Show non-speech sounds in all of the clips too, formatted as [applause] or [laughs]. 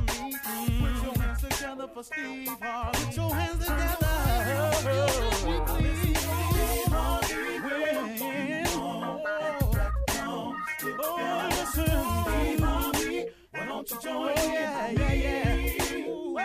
me, together for Steve Harvey. Put your hands together. When- Oh, listen, Steve Harvey. Why don't you join in? Yeah, yeah, yeah. Ooh,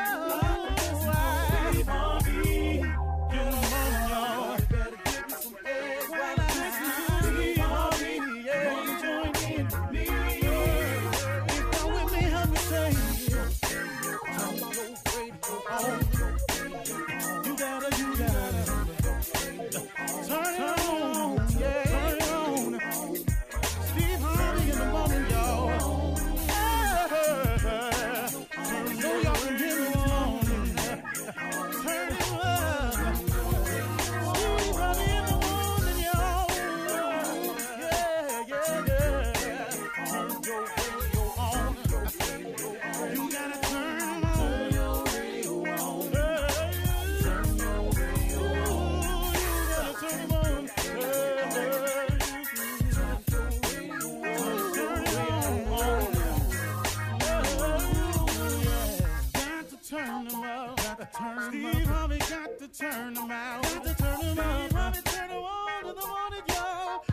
turn 'em out. Got to turn 'em up. Harvey turn 'em on in the morning, y'all.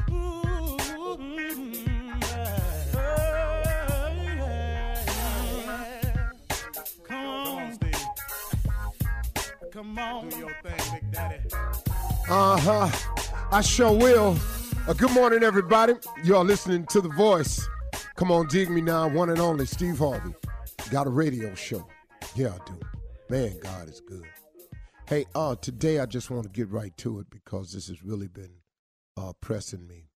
Come on. Come on. Do your thing, Big Daddy. Uh huh. I sure will. Uh, good morning, everybody. Y'all listening to The Voice. Come on, dig me now. One and only Steve Harvey. Got a radio show. Yeah, I do. Man, God is good. Hey, uh, today I just want to get right to it because this has really been uh, pressing me.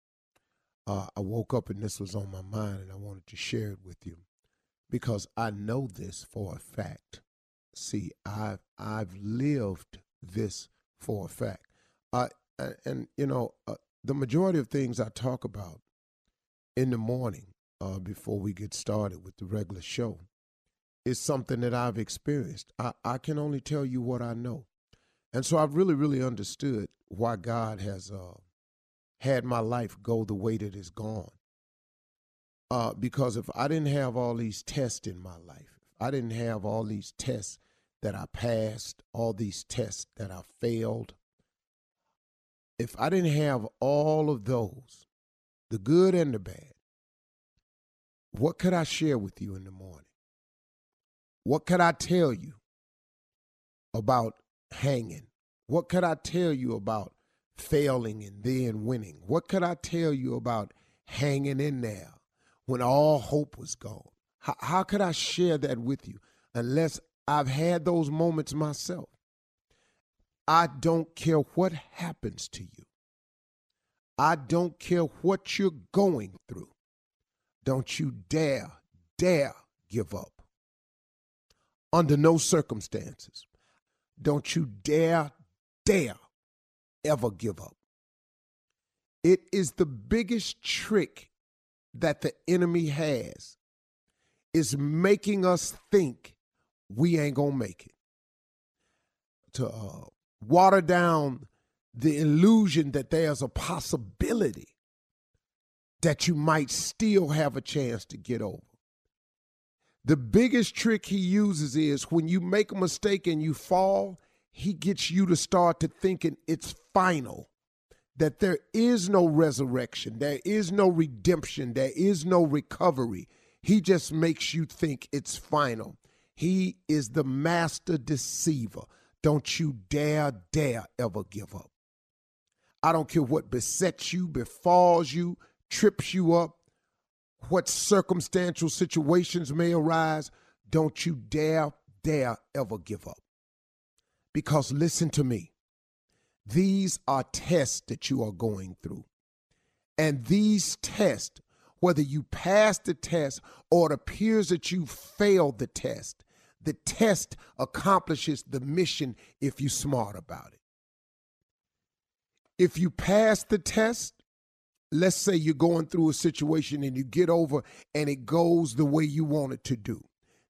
Uh, I woke up and this was on my mind, and I wanted to share it with you because I know this for a fact. See, I've I've lived this for a fact. And, and you know, uh, the majority of things I talk about in the morning uh, before we get started with the regular show is something that I've experienced. I, I can only tell you what I know. And so I've really, really understood why God has uh, had my life go the way that it's gone. Uh, because if I didn't have all these tests in my life, if I didn't have all these tests that I passed, all these tests that I failed, if I didn't have all of those, the good and the bad, what could I share with you in the morning? What could I tell you about hanging? What could I tell you about failing and then winning? What could I tell you about hanging in there when all hope was gone? How, how could I share that with you unless I've had those moments myself? I don't care what happens to you. I don't care what you're going through. Don't you dare, dare give up. Under no circumstances. Don't you dare, dare ever give up. It is the biggest trick that the enemy has is making us think we ain't gonna make it. To uh, water down the illusion that there's a possibility that you might still have a chance to get over. The biggest trick he uses is when you make a mistake and you fall, he gets you to start to thinking it's final, that there is no resurrection, there is no redemption, there is no recovery. He just makes you think it's final. He is the master deceiver. Don't you dare, dare ever give up. I don't care what besets you, befalls you, trips you up, what circumstantial situations may arise. Don't you dare, dare ever give up. Because listen to me, these are tests that you are going through. And these tests, whether you pass the test or it appears that you failed the test, the test accomplishes the mission if you're smart about it. If you pass the test, let's say you're going through a situation and you get over and it goes the way you want it to do,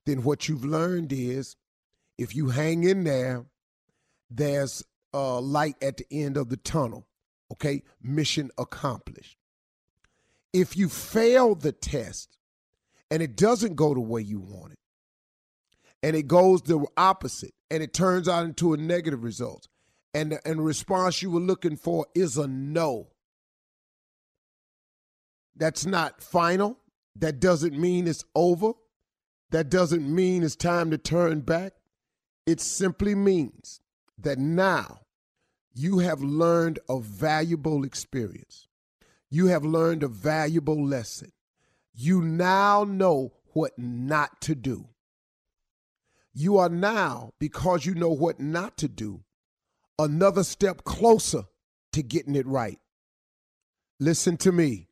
then what you've learned is if you hang in there, there's a light at the end of the tunnel. Okay, mission accomplished. If you fail the test and it doesn't go the way you want it, and it goes the opposite, and it turns out into a negative result, and the, and the response you were looking for is a no. That's not final. That doesn't mean it's over. That doesn't mean it's time to turn back. It simply means that now you have learned a valuable experience. You have learned a valuable lesson. You now know what not to do. You are now, because you know what not to do, another step closer to getting it right. Listen to me.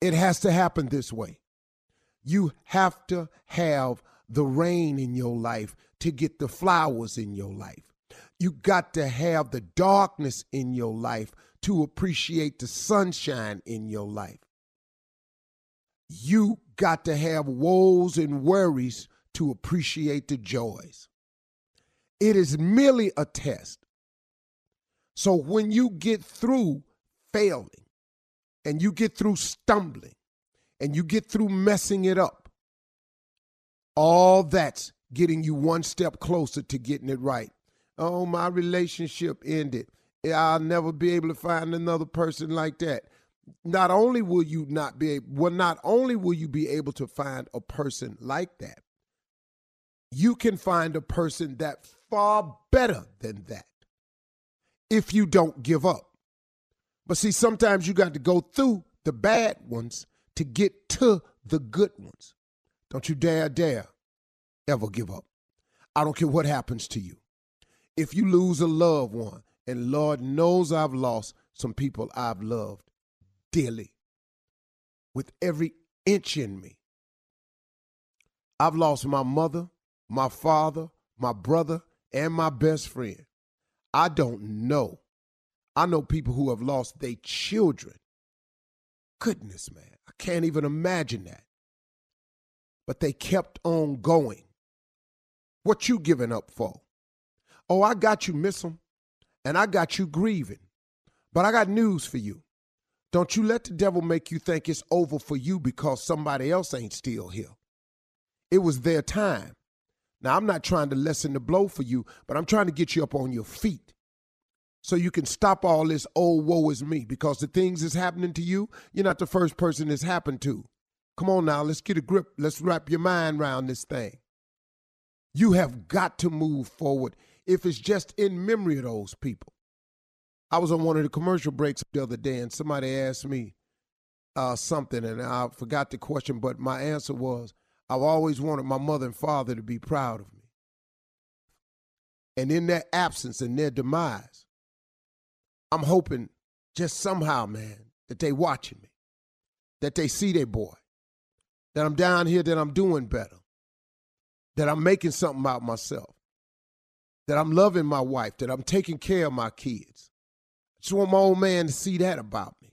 It has to happen this way. You have to have the rain in your life to get the flowers in your life. You got to have the darkness in your life to appreciate the sunshine in your life. You got to have woes and worries to appreciate the joys. It is merely a test. So when you get through failing and you get through stumbling and you get through messing it up, all that's getting you one step closer to getting it right. Oh, my relationship ended. I'll never be able to find another person like that. Not only will you not be able, well, not only will you be able to find a person like that, you can find a person that far better than that if you don't give up. But see, sometimes you got to go through the bad ones to get to the good ones. Don't you dare, dare ever give up. I don't care what happens to you. If you lose a loved one, and Lord knows I've lost some people I've loved dearly with every inch in me. I've lost my mother, my father, my brother, and my best friend. I don't know. I know people who have lost their children. Goodness, man. I can't even imagine that. But they kept on going. What you giving up for? Oh, I got you, miss them, and I got you grieving. But I got news for you. Don't you let the devil make you think it's over for you because somebody else ain't still here. It was their time. Now, I'm not trying to lessen the blow for you, but I'm trying to get you up on your feet so you can stop all this, oh, woe is me, because the things that's happening to you, you're not the first person it's happened to. Come on now, let's get a grip. Let's wrap your mind around this thing. You have got to move forward if it's just in memory of those people. I was on one of the commercial breaks the other day, and somebody asked me uh, something, and I forgot the question, but my answer was I've always wanted my mother and father to be proud of me. And in their absence and their demise, I'm hoping just somehow, man, that they watching me, that they see their boy, that I'm down here, that I'm doing better, that I'm making something out myself that I'm loving my wife, that I'm taking care of my kids. I just want my old man to see that about me.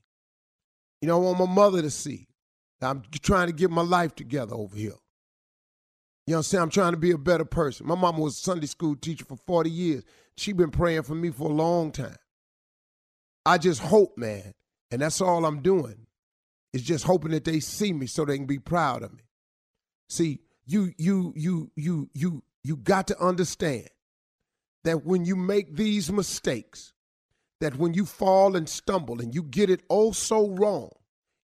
You know, I want my mother to see that I'm trying to get my life together over here. You know what I'm saying? I'm trying to be a better person. My mama was a Sunday school teacher for 40 years. She been praying for me for a long time. I just hope, man, and that's all I'm doing, is just hoping that they see me so they can be proud of me. See, you you you you you you got to understand that when you make these mistakes, that when you fall and stumble and you get it oh so wrong,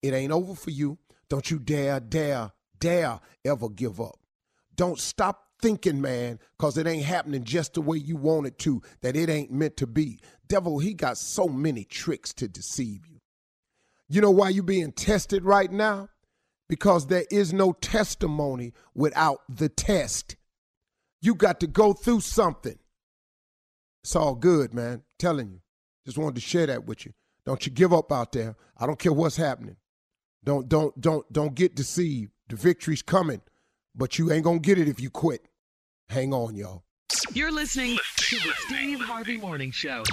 it ain't over for you. Don't you dare, dare, dare ever give up. Don't stop thinking, man, because it ain't happening just the way you want it to, that it ain't meant to be. Devil, he got so many tricks to deceive you. You know why you being tested right now? Because there is no testimony without the test. You got to go through something. It's all good, man. telling you. Just wanted to share that with you. Don't you give up out there. I don't care what's happening. Don't don't don't don't get deceived. The victory's coming, but you ain't gonna get it if you quit. Hang on, y'all. You're listening to the Steve Harvey Morning Show.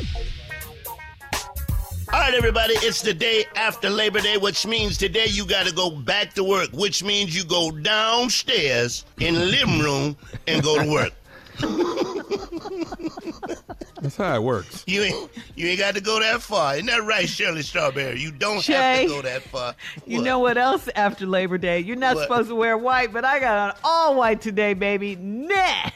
All right, everybody, it's the day after Labor Day, which means today you got to go back to work, which means you go downstairs in the living room and go to work. [laughs] That's how it works. You ain't you ain't got to go that far. Isn't that right, Shirley Strawberry? You don't have to go that far. You know what else after Labor Day? You're not What? supposed to wear white, but I got on all white today, baby. Nah.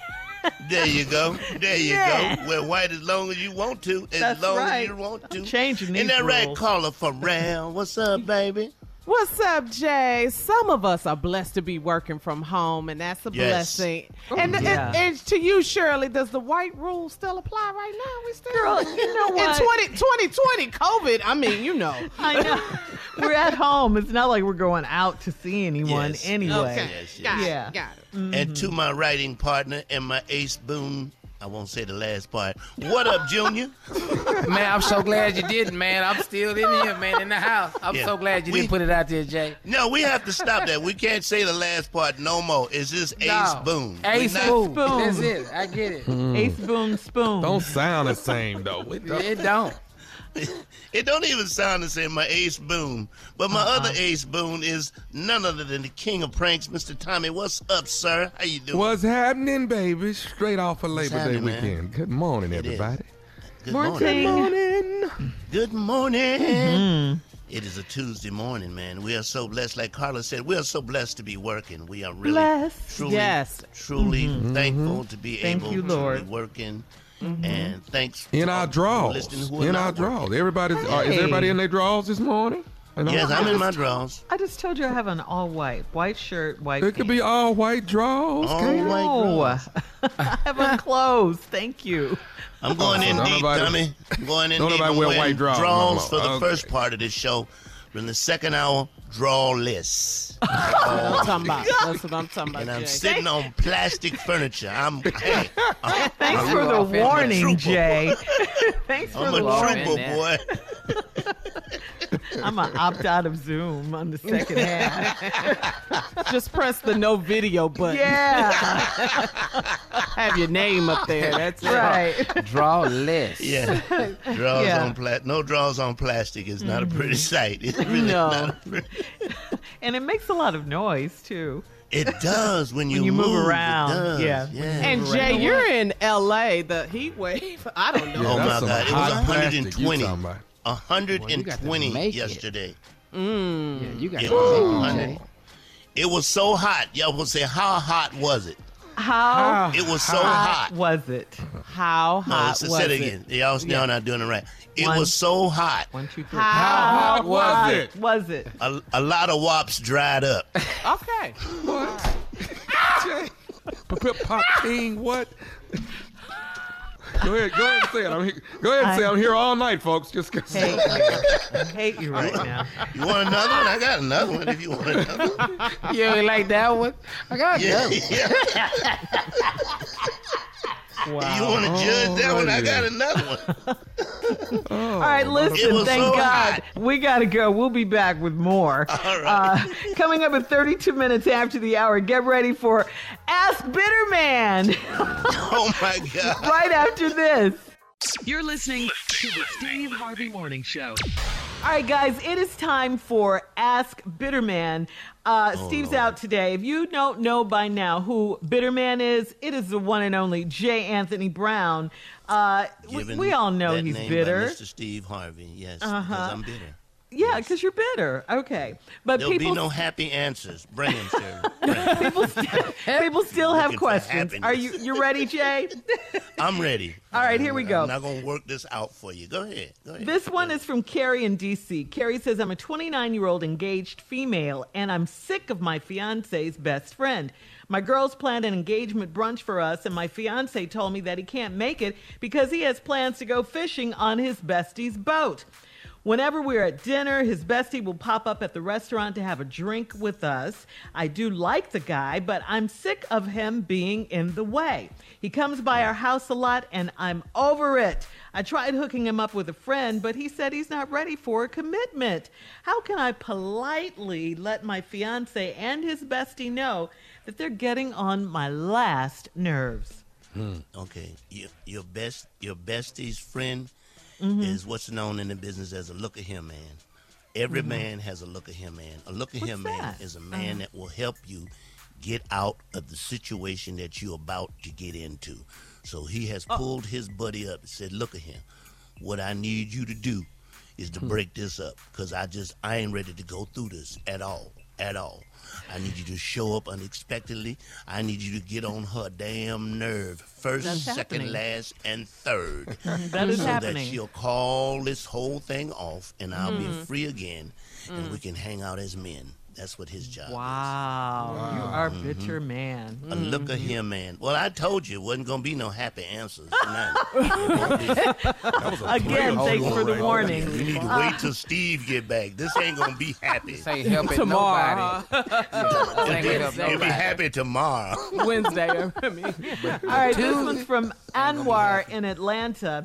There you go. There you Yeah. go. Wear white as long as you want to. As That's long right. as you want to. I'm changing these Isn't that right, rules. Carla Ferrell? What's up, baby? What's up, Jay? Some of us are blessed to be working from home, and that's a Yes. blessing. And, and- yeah. and to you, Shirley, does the white rule still apply right now? We still Girl, you know in what? 20, 2020 COVID. I mean, you know. [laughs] I know. [laughs] we're at home. It's not like we're going out to see anyone Yes. anyway. Okay, Yes, yes. got Yeah. it, got it. And Mm-hmm. to my writing partner and my ace boon, I won't say the last part. What up, Junior? [laughs] Man, I'm so glad you didn't, man. I'm still in here, man, in the house. I'm Yeah. so glad you We- didn't put it out there, Jay. No, we have to stop that. We can't say the last part no more. It's just ace No. boon. We Ace not- Boone. Spoon. That's it. I get it. Ace Boone Spoon. Don't sound the same though. It don't- [laughs] It don't. Even sound the same. My ace boon, but my Uh-huh. other ace boon is none other than the king of pranks, Mr. Tommy. What's up, sir? How you doing? What's happening, baby? Straight off of Labor Day happening, man? weekend. Good morning, It is. everybody. Good Morning. Morning. Good morning. Mm-hmm. It is a Tuesday morning, man. We are so blessed. Like Carla said, we are so blessed to be working. We are really, Blessed. truly, Yes. truly thankful to be Mm-hmm. Thank able you, to Lord. be working. And thanks In our draws. listening who are In our draws. Everybody's. Uh, is everybody in their draws this morning? And Yes, all- I'm in my draws. I just told you I have an all white, white shirt, white. It could be all white draws. All can't white No, draws. [laughs] I have on clothes. Thank you. I'm going in Don't deep, nobody- Tommy. I'm going in don't deep. nobody I'm wear wearing white draws draws more. for the Okay. first part of this show. But in the second hour, drawless. [laughs] That's what I'm talking about. Oh, that's what I'm talking about, and I'm Jay. sitting on plastic furniture. I'm [laughs] hey, I'm, Thanks you for the all warning, Jay. Thanks for I'm the a warning. trooper, [laughs] trooper, boy. I'm gonna opt out of Zoom on the second half. Just press the no video button. Yeah, Have your name up there. That's it. right. Draw less. Yeah, draws Yeah. on pla- No draws on plastic is not a pretty mm-hmm. sight. It's really No. not. A pretty- [laughs] And it makes a lot of noise too. it does when [laughs] you, you move It around, does. yeah. yeah. And Jay, you're in LA. The heat wave. [laughs] I don't know. Oh, yeah, Oh, my God. It was hot plastic you 120. talking about. 120 make it. yesterday. Mm. Yeah, you got It was make it, It was so hot. Y'all will say, how hot was it? How It was so hot hot. was it? How hot say was it it? again. Y'all y'all not doing it right. It One. was so hot. One, two, three. How hot was hot it? Was it? A, a lot of wops dried up. [laughs] Okay. What? Jay. Pop- pop- Pop King, what? Go ahead, go ahead and say it. I'm here, go ahead and say I- I'm here all night, folks. Just 'cause- Hate you. I hate you right now. [laughs] You want another one? I got another one if you want another one. [laughs] You ain't like that one? I got Yeah, that yeah. Wow. You want to judge that one? I got another one. [laughs] All right, listen, thank so God. hot. We got to go. We'll be back with more. All right. Uh, coming up at 32 minutes after the hour, get ready for Ask Bitterman [laughs] Oh my God. [laughs] right after this. You're listening to the Steve Harvey Morning Show. All right, guys, it is time for Ask Bitterman. Uh, Oh, Steve's out today. If you don't know by now who Bitterman is, it is the one and only J. Anthony Brown. Uh, we, we all know that he's name bitter. By Mr. Steve Harvey. Yes, Uh-huh. because I'm bitter. Yeah, Yes. because you're bitter. Okay, but There'll people be no happy answers. Bring them, Shirley. People still, people still have questions. Are you happiness. you ready, Jay? [laughs] I'm ready. All right, here we go. I'm not gonna work this out for you. Go ahead. Go ahead. This one is from Carrie in DC. Carrie says, I'm a 29 year old engaged female, and I'm sick of my fiance's best friend. My girls planned an engagement brunch for us, and my fiance told me that he can't make it because he has plans to go fishing on his bestie's boat. Whenever we're at dinner, his bestie will pop up at the restaurant to have a drink with us. I do like the guy, but I'm sick of him being in the way. He comes by our house a lot, and I'm over it. I tried hooking him up with a friend, but he said he's not ready for a commitment. How can I politely let my fiance and his bestie know that they're getting on my last nerves? Hmm. Okay, your, your best, your bestie's friend mm-hmm. is what's known in the business as a look at him man. Every mm-hmm. man has a look at him man. A look at him man is a uh-huh. man that will help you get out of the situation that you're about to get into. So he has oh. pulled his buddy up and said, "Look at him. What I need you to do is to hmm. break this up because I just I ain't ready to go through this at all, at all. I need you to show up unexpectedly. I need you to get on her damn nerve, first, That's second, happening. last, and third, [laughs] That is so happening. that she'll call this whole thing off, and I'll Mm-hmm. be free again, and Mm. we can hang out as men. That's what his job is. Wow, you are a bitter man. A look Mm-hmm. at him, man. Well, I told you it wasn't gonna be no happy answers [laughs] tonight. It. Again, thanks for the warning. You need to wait till Steve get back. This ain't gonna be happy. This ain't helping Tomorrow, nobody. This ain't gonna It'll be happy tomorrow. Wednesday. I mean, All right, this one's from Anwar in Atlanta.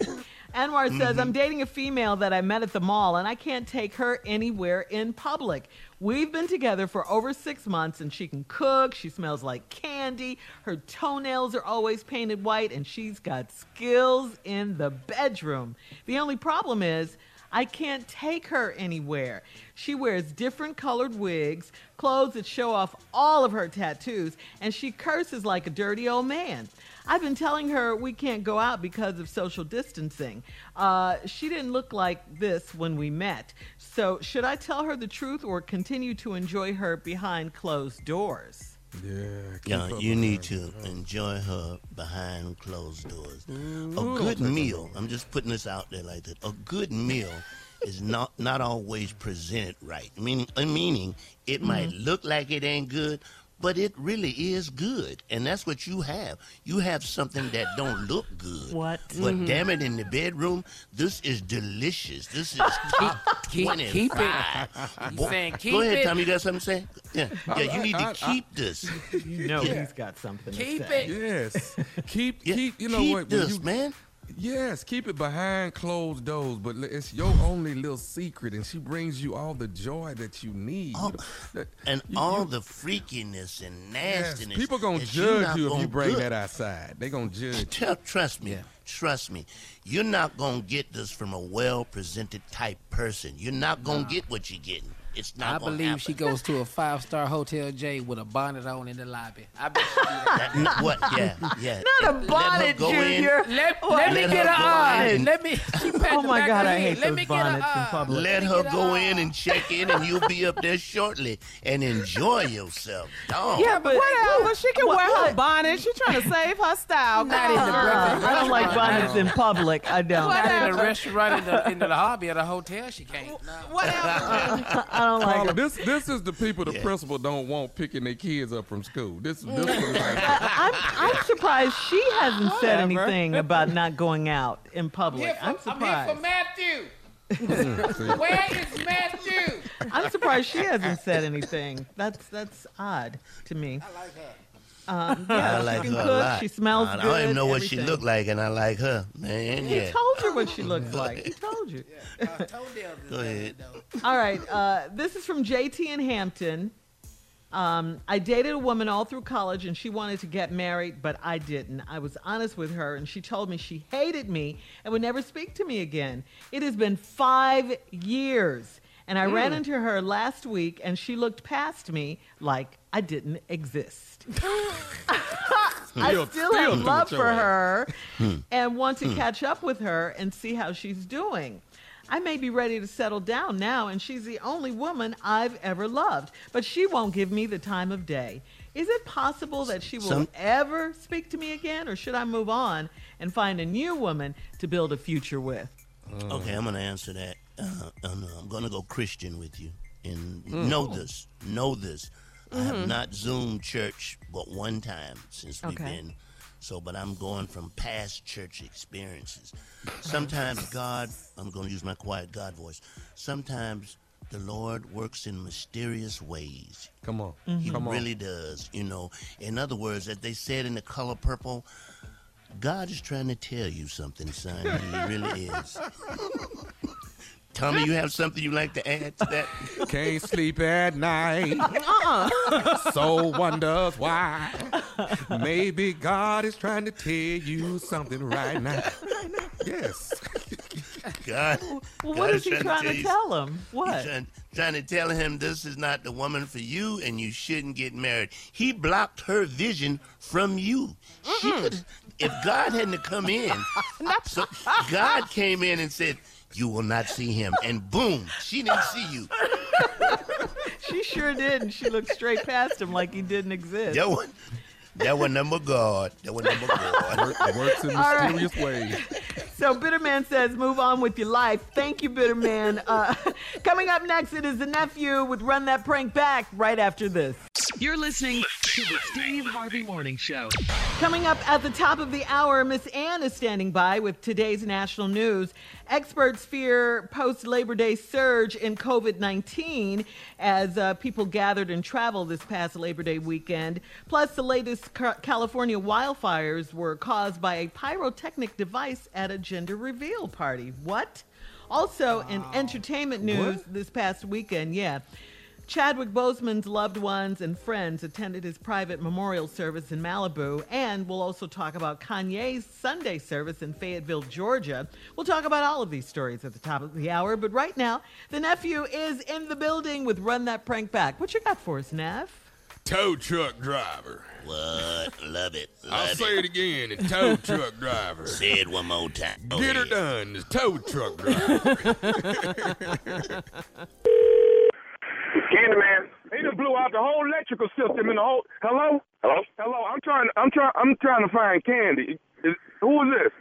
Anwar says, mm-hmm. I'm dating a female that I met at the mall, and I can't take her anywhere in public. We've been together for over six months, and she can cook. She smells like candy. Her toenails are always painted white, and she's got skills in the bedroom. The only problem is, I can't take her anywhere. She wears different colored wigs, clothes that show off all of her tattoos, and she curses like a dirty old man. I've been telling her we can't go out because of social distancing. Uh, she didn't look like this when we met. So, should I tell her the truth or continue to enjoy her behind closed doors? Yeah. keep Yeah, you with need her. to enjoy her behind closed doors. Mm, A good meal, I'm just putting this out there like that. A good meal [laughs] is not not always presented right. Meaning, uh, meaning it might Mm-hmm. look like it ain't good, but it really is good, and that's what you have. You have something that don't look good. What? But Mm-hmm. damn it, in the bedroom, this is delicious. This is [laughs] top Keep, keep it. 25. You Boy, saying keep Go ahead, it. Tommy. You got something to say? Yeah, yeah. You need to I- [laughs] I- keep this. You know he's got something Keep to say. it. Yes. [laughs] Keep, Yeah, keep, you know keep what? when this, you- man. Yes, keep it behind closed doors, but it's your only little secret, and she brings you all the joy that you need. Oh, That- and you- all you- the freakiness and yes, nastiness. people gonna judge you if you bring good. that outside. They gonna judge. Tell, trust me, trust me. You're not gonna get this from a well-presented type person. You're not gonna get what you're getting. It's not I gonna believe happen. she goes to a five star hotel J with a bonnet on in the lobby. I bet she that. That- what? Yeah, yeah. Not a Let her bonnet, go in. Junior. Let, Oh, let me get her a go eye. Let me. She [laughs] Oh my God, I hate head. Let those me get a bonnets in public. Let me her go in and check in, and you'll be up there shortly and enjoy yourself. Dog. Yeah, but whatever. She can What- wear her what? bonnet. She's trying to save her style. Not in the on. breakfast I don't like bonnets in public. I don't. Not in Whatever. the restaurant, in the, in the lobby of the hotel, she can't. No. Whatever. [laughs] I don't like Carla, this this is the people the Yeah. principal don't want picking their kids up from school. This this what it's like. I'm, I'm surprised she hasn't said anything about not going out in public. Here for- I'm I'm here for surprised. Matthew. [laughs] Where is Matthew? I'm surprised she hasn't said anything. That's that's odd to me. I like her. Um, [laughs] yeah, I like she can her a lot. She smells I good. don't even know what she looked like, and I like her, man. He Yeah. told you what she [laughs] looks like. He told you. Toenails is Go ahead. though. [laughs] All right. Uh, this is from JT in Hampton. Um, I dated a woman all through college and she wanted to get married, but I didn't. I was honest with her and she told me she hated me and would never speak to me again. It has been five years. And I ran into her last week and she looked past me like I didn't exist. [laughs] I Still- still still have love for her and want to catch up with her and see how she's doing. I may be ready to settle down now, and she's the only woman I've ever loved, but she won't give me the time of day. Is it possible that she will Some- ever speak to me again, or should I move on and find a new woman to build a future with? Okay, I'm gonna answer that. Uh, uh, no, I'm gonna go Christian with you, and know this, know this. I have mm-hmm. not zoomed church but one time since we've Okay. been. So, but I'm going from past church experiences. Sometimes God, I'm going to use my quiet God voice. Sometimes the Lord works in mysterious ways. Come on, mm-hmm. He come on. really does, you know. In other words, as they said in the color purple, God is trying to tell you something, son. He really is. [laughs] Tommy, you have something you like to add to that? [laughs] Can't sleep at night. Uh-uh. [laughs] So wonders why. Maybe God is trying to tell you something right now. [laughs] Yes. God. Well, God what is he trying trying tell to you- tell him? He's What? Trying, trying to tell him this is not the woman for you and you shouldn't get married. He blocked her vision from you. She could, if God hadn't come in, so God came in and said, You will not see him. And boom, she didn't see you. [laughs] She sure did, and she looked straight past him like he didn't exist. That one, that one number God. That one number God. [laughs] Work, works in All right. mysterious ways. [laughs] So Bitterman says, move on with your life. Thank you, Bitterman. Uh, [laughs] coming up next, it is the nephew with Run That Prank Back right after this. You're listening to the Steve Harvey Morning Show. Coming up at the top of the hour, Miss Ann is standing by with today's national news. Experts fear post Labor Day surge in COVID 19 as uh, people gathered and traveled this past Labor Day weekend. Plus, the latest Ca- California wildfires were caused by a pyrotechnic device at a gender reveal party. What? Also, in entertainment news this past weekend, yeah. Chadwick Boseman's loved ones and friends attended his private memorial service in Malibu, and we'll also talk about Kanye's Sunday service in Fayetteville, Georgia. We'll talk about all of these stories at the top of the hour, but right now, the nephew is in the building with Run That Prank Back. What you got for us, Neff? Tow truck driver. What? Love it. Love I'll it. say it again. The tow [laughs] truck driver. Say it one more time. Go Get her ahead. done. The tow truck driver. [laughs] Candyman. He done blew out the whole electrical system in the whole. Hello. Hello. Hello. I'm trying. I'm trying. I'm trying to find Candy. Is, who is this?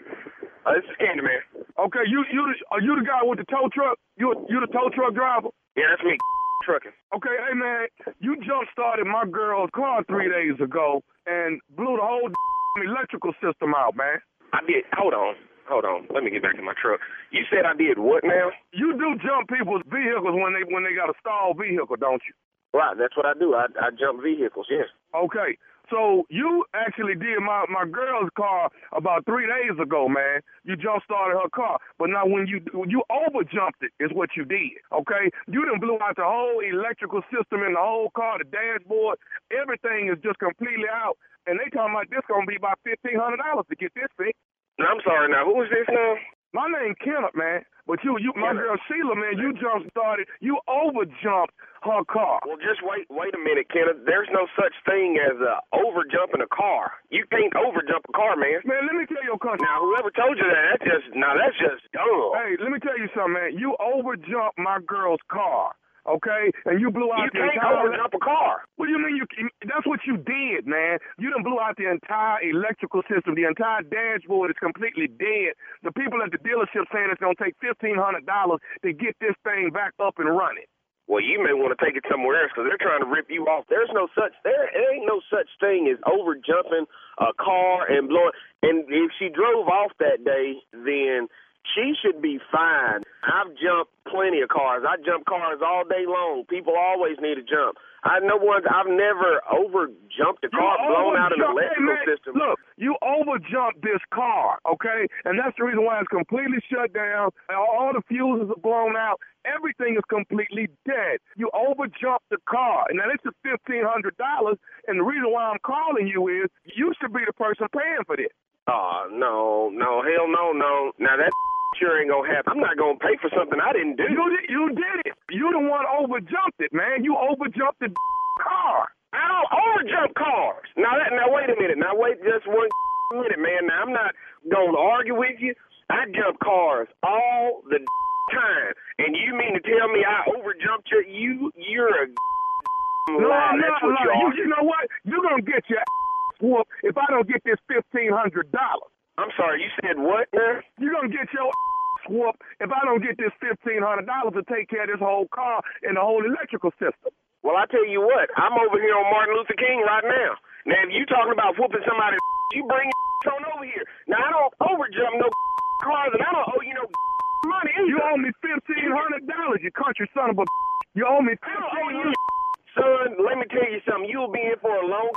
Uh, this is Candyman. Okay. You you are you the guy with the tow truck? You you the tow truck driver? Yeah, that's me. [laughs] Trucking. Okay. Hey man, you jump started my girl's car three days ago and blew the whole [laughs] electrical system out, man. I did. Hold on. Hold on. Let me get back in my truck. You said I did what now? You do jump people's vehicles when they when they got a stalled vehicle, don't you? Right. That's what I do. I I jump vehicles. Yes. Okay. So you actually did my my girl's car about three days ago, man. You jump started her car, but now when you you over jumped it is what you did. Okay, you didn't blew out the whole electrical system in the whole car, the dashboard, everything is just completely out. And they talking about this gonna be about fifteen hundred dollars to get this fixed. I'm sorry. Now who is this now? My name Kenneth, man. But you, you, my girl Sheila, man, you jump started, you over jumped her car. Well, just wait, wait a minute, Kenneth. There's no such thing as uh, over jumping a car. You can't over jump a car, man. Man, let me tell you a country. Now, whoever told you that, that's just now that's just dumb. Hey, let me tell you something, man. You over jumped my girl's car. Okay, and you blew out You the can't entire. over jump a car. What do you mean you? That's what you did, man. You done blew out the entire electrical system. The entire dashboard is completely dead. The people at the dealership saying it's gonna take fifteen hundred dollars to get this thing back up and running. Well, you may want to take it somewhere else because they're trying to rip you off. There's no such there, there ain't no such thing as over jumping a car and blowing. And if she drove off that day, then she should be fine. I've jumped plenty of cars. I jump cars all day long. People always need to jump. I know one. I've never over jumped a car, You blown out an electrical hey, system. Look, you overjumped this car, okay? And that's the reason why it's completely shut down. All the fuses are blown out. Everything is completely dead. You overjumped the car. And now this is fifteen hundred dollars. And the reason why I'm calling you is you should be the person paying for this. Oh no, no, hell no, no. Now that [laughs] sure ain't gonna happen. I'm not gonna pay for something I didn't do. You did, you did it. You the one overjumped it, man. You overjumped the [laughs] car. I don't overjump cars. Now that now wait a minute. Now wait just one [laughs] minute, man. Now I'm not gonna argue with you. I jump cars all the time, and you mean to tell me I overjumped your you? You're a No, lie. no, That's what no. you are. You, you know what? You're gonna get your ass whooped if I don't get this fifteen hundred dollars. I'm sorry. You said what? You're gonna get your ass [laughs] whooped if I don't get this fifteen hundred dollars to take care of this whole car and the whole electrical system. Well, I tell you what. I'm over here on Martin Luther King right now. Now, if you talking about whooping somebody, [laughs] you bring your [laughs] on over here. Now, I don't overjump no cars, and I don't owe you no money either. You owe me fifteen hundred dollars, you country son of a. You owe me I don't owe you, son. Let me tell you something. You'll be in for a long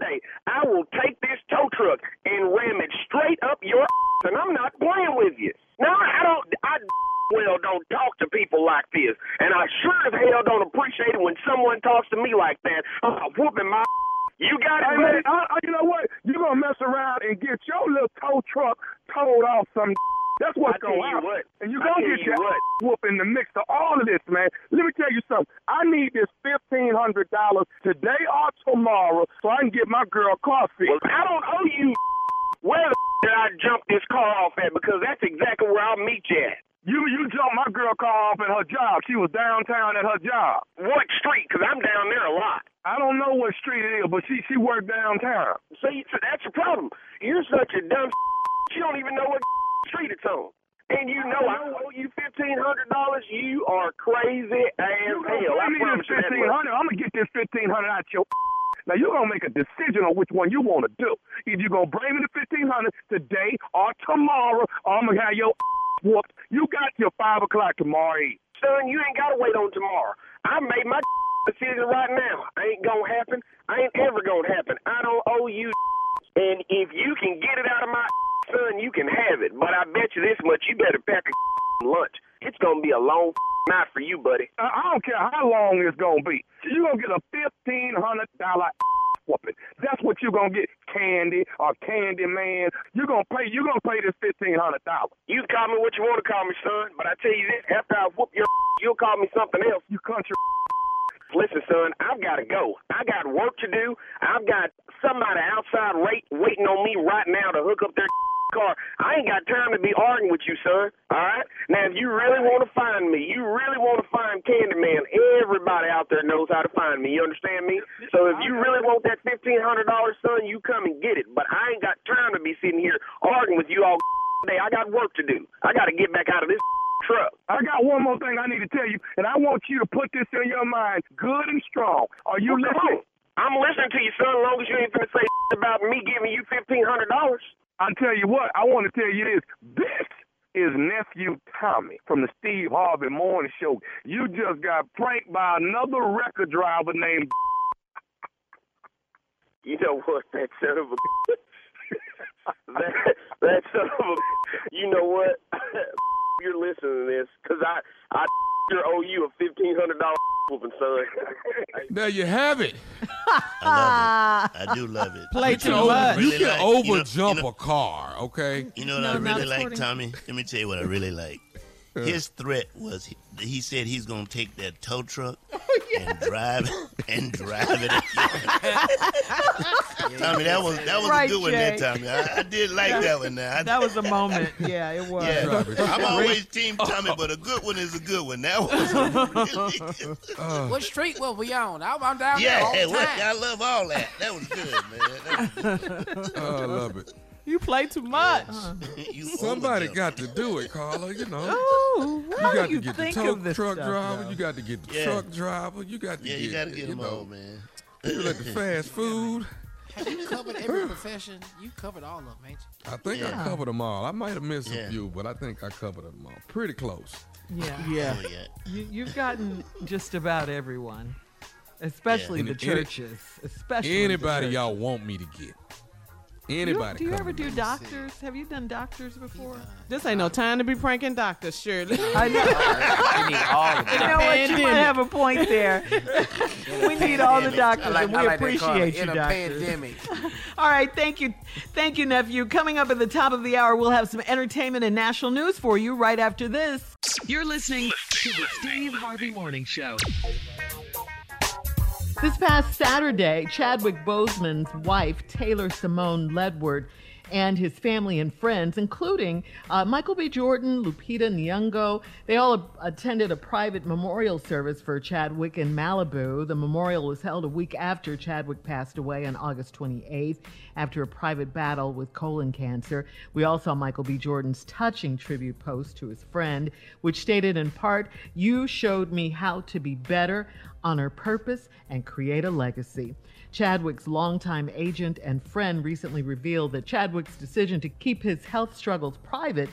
day. I will take this tow truck and ram it straight up your and I'm not playing with you. Now I don't. I well don't talk to people like this, and I sure as hell don't appreciate it when someone talks to me like that. I'm whooping my. You got Hey it, man. I, I, you know what? You're gonna mess around and get your little tow truck towed off some That's what's going on. what. And you're going to get you your what. whoop in the mix of all of this, man. Let me tell you something. I need this $1,500 today or tomorrow so I can get my girl coffee. Well, I don't owe you. Where the [laughs] did I jump this car off at? Because that's exactly where I'll meet you at. You you jumped my girl car off at her job. She was downtown at her job. What street? Because I'm down there a lot. I don't know what street it is, but she she worked downtown. See, so that's the problem. You're such a dumb. [laughs] You don't even know what it's on. And you know I owe you fifteen hundred dollars. You are crazy as You hell. I promise this you fifteen hundred. I'm gonna get this fifteen hundred out your. [laughs] Now you're gonna make a decision on which one you want to do. Either you're gonna bring me the fifteen hundred today or tomorrow, or I'm gonna have your [laughs] whooped. You got till five o'clock tomorrow Eve. Son, you ain't gotta wait on tomorrow. I made my [laughs] decision right now. Ain't gonna happen. Ain't ever gonna happen. I don't owe you. And if you can get it out of my son, you can have it. But I bet you this much, you better pack a [laughs] lunch. It's gonna be a long [laughs] night for you, buddy. I, don't care how long it's gonna be. You're gonna get a fifteen hundred dollar [laughs] whooping. That's what you're gonna get, Candy or Candy Man. You're gonna pay. You're gonna pay this fifteen hundred dollars. You call me what you want to call me, son. But I tell you this: after I whoop your, you'll call me something else. You country. Listen, son, I've got to go. I got work to do. I've got somebody outside wait, waiting on me right now to hook up their [laughs] car. I ain't got time to be arguing with you, son. All right? Now, if you really want to find me, you really want to find Candyman, everybody out there knows how to find me. You understand me? So if you really want that $1,500, son, you come and get it. But I ain't got time to be sitting here arguing with you all [laughs] day. I got work to do. I got to get back out of this truck. I got one more thing I need to tell you, and I want you to put this in your mind, good and strong. Are you Well, listening? I'm listening to you, son, as long as you ain't going to say about me giving you $1,500. I tell you what, I want to tell you this. This is nephew Tommy from the Steve Harvey Morning Show. You just got pranked by another record driver named. [laughs] You know what? That son of a. [laughs] that, that son of a. [laughs] You know what? You're listening to this because I I sure owe you a fifteen hundred dollar [laughs] whooping, son. [laughs] There you have it. I love it. I do love it. [laughs] Play You too can, much. over, you can like- you know- over jump you know- a car, okay? You know what No, I really like, according- Tommy? Let me tell you what I really like. His threat was he, he said he's gonna take that tow truck [laughs] and drive it and drive it. [laughs] Tommy, that was that was Right, a good one that there, Tommy. I, I did like that one there. I, That was a moment. Yeah, it was. yeah, I'm always team Tommy, but a good one is a good one. That was really [laughs] good. Uh, What street were we on? I'm, I'm down there Yeah, all the what, time. I love all that. That was good, man. That was I love it. You play too much. Uh-huh. good. [laughs] You [laughs] Somebody got to do it, Carla. You know, Ooh, you how got do you to get the tow truck stuff, driver. though? You got to get the Yeah. truck driver. You got to Yeah, get, you gotta get you them know, all, man. People at the fast [laughs] food. Have you covered every profession? You covered all of them, ain't you? I think Yeah. I covered them all. I might have missed Yeah. a few, but I think I covered them all. Pretty close. Yeah. Yeah. Oh, yeah. You, you've gotten just about everyone, especially Yeah. the Any- any- churches. Especially Anybody the churches. y'all want me to get? You- Anybody? do you come ever do doctors? Have you done doctors before? This ain't no time to be pranking doctors, Shirley. [laughs] I know. We need all of You know what? You might Pandemic. have a point there. [laughs] we need all the doctors, I like, and we like appreciate you, In a doctors. pandemic. [laughs] All right, thank you. Thank you, nephew. Coming up at the top of the hour, we'll have some entertainment and national news for you right after this. You're listening to the Steve Harvey Morning Show. This past Saturday, Chadwick Boseman's wife, Taylor Simone Ledward, and his family and friends, including uh, Michael B. Jordan, Lupita Nyong'o, they all a- attended a private memorial service for Chadwick in Malibu. The memorial was held a week after Chadwick passed away on August 28th after a private battle with colon cancer. We all saw Michael B. Jordan's touching tribute post to his friend, which stated in part, You showed me how to be better honor purpose, and create a legacy. Chadwick's longtime agent and friend recently revealed that Chadwick's decision to keep his health struggles private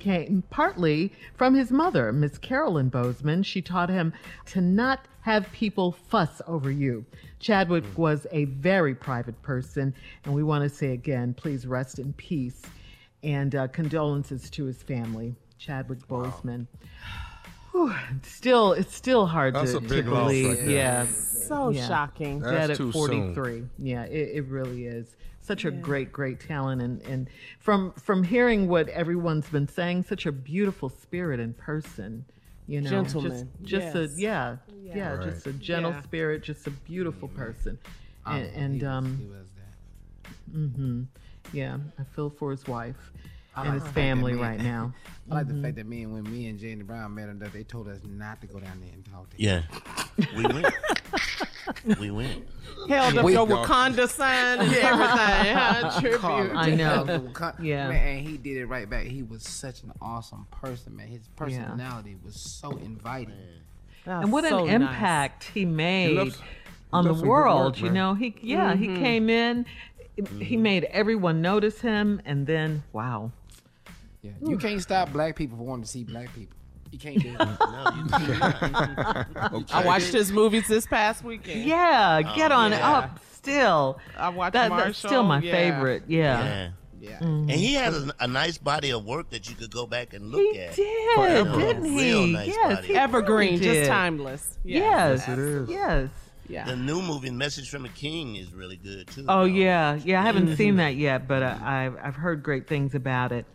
came partly from his mother, Miss Carolyn Boseman. She taught him to not have people fuss over you. Chadwick was a very private person, and we want to say again, please rest in peace. And uh, condolences to his family, Chadwick Boseman. Whew, still, it's still hard That's to, a big to loss believe. right there. yeah, So Yeah. shocking. That's dead too at soon. 43. Yeah, it, it really is. such a great, great talent, and and from from hearing what everyone's been saying, such a beautiful spirit in person. You know, Gentleman, just just yes. a yeah, yeah, Right. just a gentle Yeah. spirit, just a beautiful person, and, and he was- um, he was that. hmm yeah, I feel for his wife I and like his the family me- right now. [laughs] I like the fact that me and when me and Jane Brown met him, that they told us not to go down there and talk to him. Yeah, we went. we went. Held up We- your Wakanda sign and everything. huh? [laughs] Tribute. I know. Yeah. Yeah. Man, and he did it right back. He was such an awesome person, man. His personality was so inviting. That's and what so an nice. impact he made left- he on the left some good world. mark, you know, he yeah, he mm-hmm. came in, he mm-hmm. made everyone notice him, and then wow, Yeah. You can't stop black people from wanting to see black people. You can't do it. [laughs] No, you [laughs] I watched his movies this past weekend. yeah, get on yeah. up. Still, I watched that, Marshall. that's still my yeah. favorite. Yeah, Yeah. Yeah. And he has a, a nice body of work that you could go back and look he at. did, Forever. didn't he? Real nice yes, body. he Evergreen, really just timeless. Yes, it is. yes. Yeah. The new movie, Message from a King, is really good too. Oh though. yeah, yeah. I haven't seen that yet, but uh, I've I've heard great things about it.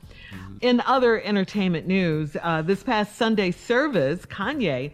In other entertainment news, uh, this past Sunday service, Kanye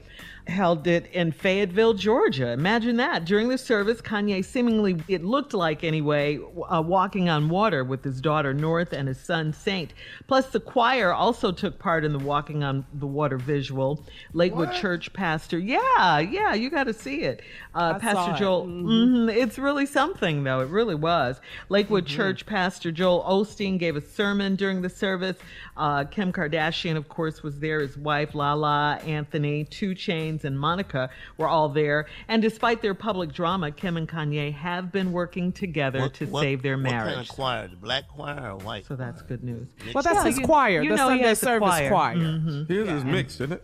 held it in Fayetteville, Georgia. Imagine that. During the service, Kanye seemingly, it looked like anyway, uh, walking on water with his daughter North and his son Saint. Plus, the choir also took part in the walking on the water visual. Lakewood Church pastor, yeah, yeah, you got to see it. Uh, Pastor it. Joel, mhm, it's really something though. It really was. Lakewood Mm-hmm. Church pastor Joel Osteen gave a sermon during the service. Uh, Kim Kardashian, of course, was there. His wife Lala, Anthony, 2 Chainz, and Monica were all there. And despite their public drama, Kim and Kanye have been working together What- to what- save their marriage. What marriage. kind of choir? The black choir or white? so that's good news. Well, that's Yeah, his choir, you the know he Sunday has service choir. choir. Mhm. His is mixed, isn't it?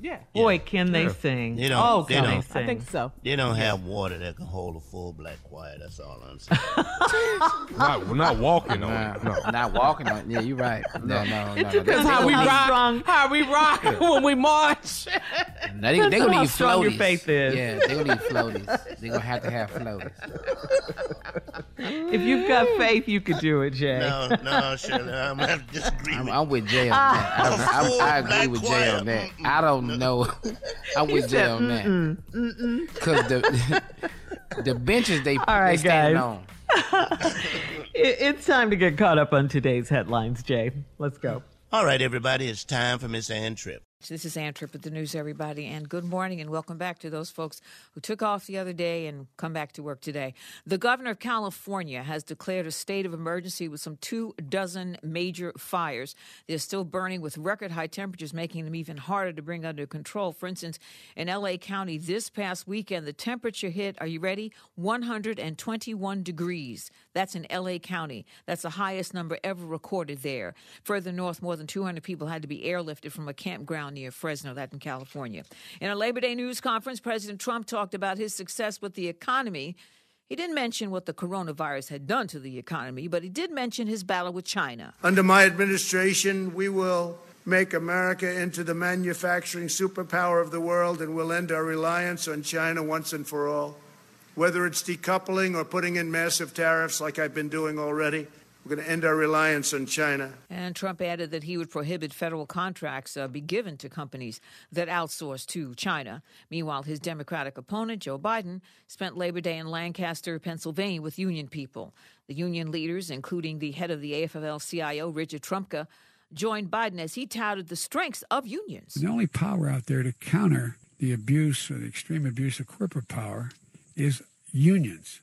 Yeah. Boy, can they Yeah. sing! They don't- oh, they can they don't. sing! I think so. They don't have water that can hold a full black choir. That's all I'm saying. [laughs] Not, we're not walking on it. No. Not walking on. Yeah, you're right. No, no, no. It no, depends That's How we How rock. strong- How we rock when we march. Now they, they Depends gonna how need strong your floaties. faith is. Yeah, they gonna need floaties. They gonna have to have floaties. [laughs] If you've got faith, you could do it, Jay. no, no, Shirley, I'm gonna have disagree I'm, with I'm with Jay on that. I, don't, I, I agree with Jay on that. I don't know. I'm with Jay on that. Cause the [laughs] the benches they All right, they standing guys. on. [laughs] It- It's time to get caught up on today's headlines, Jay. Let's go. All right, everybody, it's time for Miss Ann Tripp. This is Ann Tripp with the news, everybody, and good morning and welcome back to those folks who took off the other day and come back to work today. The governor of California has declared a state of emergency with some two dozen major fires. They're still burning with record high temperatures, making them even harder to bring under control. For instance, in LA County this past weekend, the temperature hit, are you ready? 121 degrees. That's in LA County. That's the highest number ever recorded there. Further north, more than 200 people had to be airlifted from a campground near Fresno, that in California. In a Labor Day news conference, President Trump talked about his success with the economy. He didn't mention what the coronavirus had done to the economy, but he did mention his battle with China. Under my administration, we will make America into the manufacturing superpower of the world and we'll end our reliance on China once and for all. Whether it's decoupling or putting in massive tariffs like I've been doing already, we're going to end our reliance on China. And Trump added that he would prohibit federal contracts uh, be given to companies that outsource to China. Meanwhile, his Democratic opponent, Joe Biden, spent Labor Day in Lancaster, Pennsylvania with union people. The union leaders, including the head of the AFL CIO, Richard Trumka, joined Biden as he touted the strengths of unions. The only power out there to counter the abuse or the extreme abuse of corporate power is unions,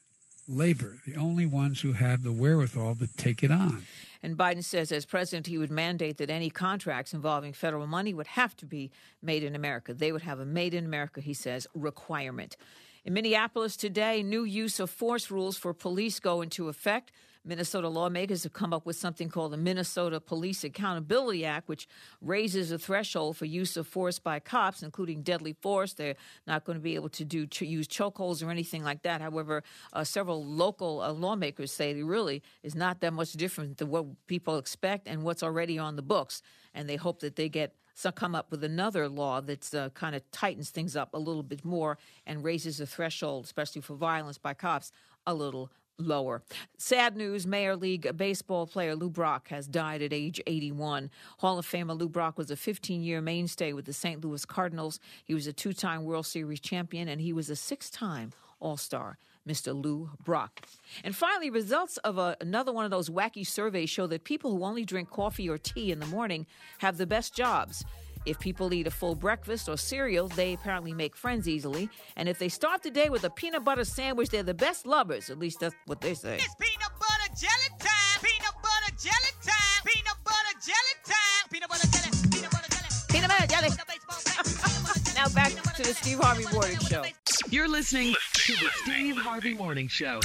labor, the only ones who have the wherewithal to take it on. And Biden says, as president, he would mandate that any contracts involving federal money would have to be made in America. They would have a made in America, he says, requirement. In Minneapolis today, new use of force rules for police go into effect. Minnesota lawmakers have come up with something called the Minnesota Police Accountability Act, which raises a threshold for use of force by cops, including deadly force. They're not going to be able to do to use chokeholds or anything like that. However, uh, several local uh, lawmakers say it really is not that much different than what people expect and what's already on the books, and they hope that they get so come up with another law that uh, kind of tightens things up a little bit more and raises the threshold, especially for violence by cops, a little lower. Sad news Major League baseball player Lou Brock has died at age 81. Hall of Famer Lou Brock was a 15 year mainstay with the St. Louis Cardinals. He was a two time World Series champion and he was a six time All Star. Mr. Lou Brock. And finally, results of a, another one of those wacky surveys show that people who only drink coffee or tea in the morning have the best jobs. If people eat a full breakfast or cereal, they apparently make friends easily. And if they start the day with a peanut butter sandwich, they're the best lovers. At least that's what they say. It's peanut butter jelly time. Peanut butter jelly time. Peanut butter jelly time. Peanut butter jelly. Peanut butter jelly. Peanut butter jelly. Now back to the Steve Harvey Morning Show. You're listening to the Steve Harvey Morning Show.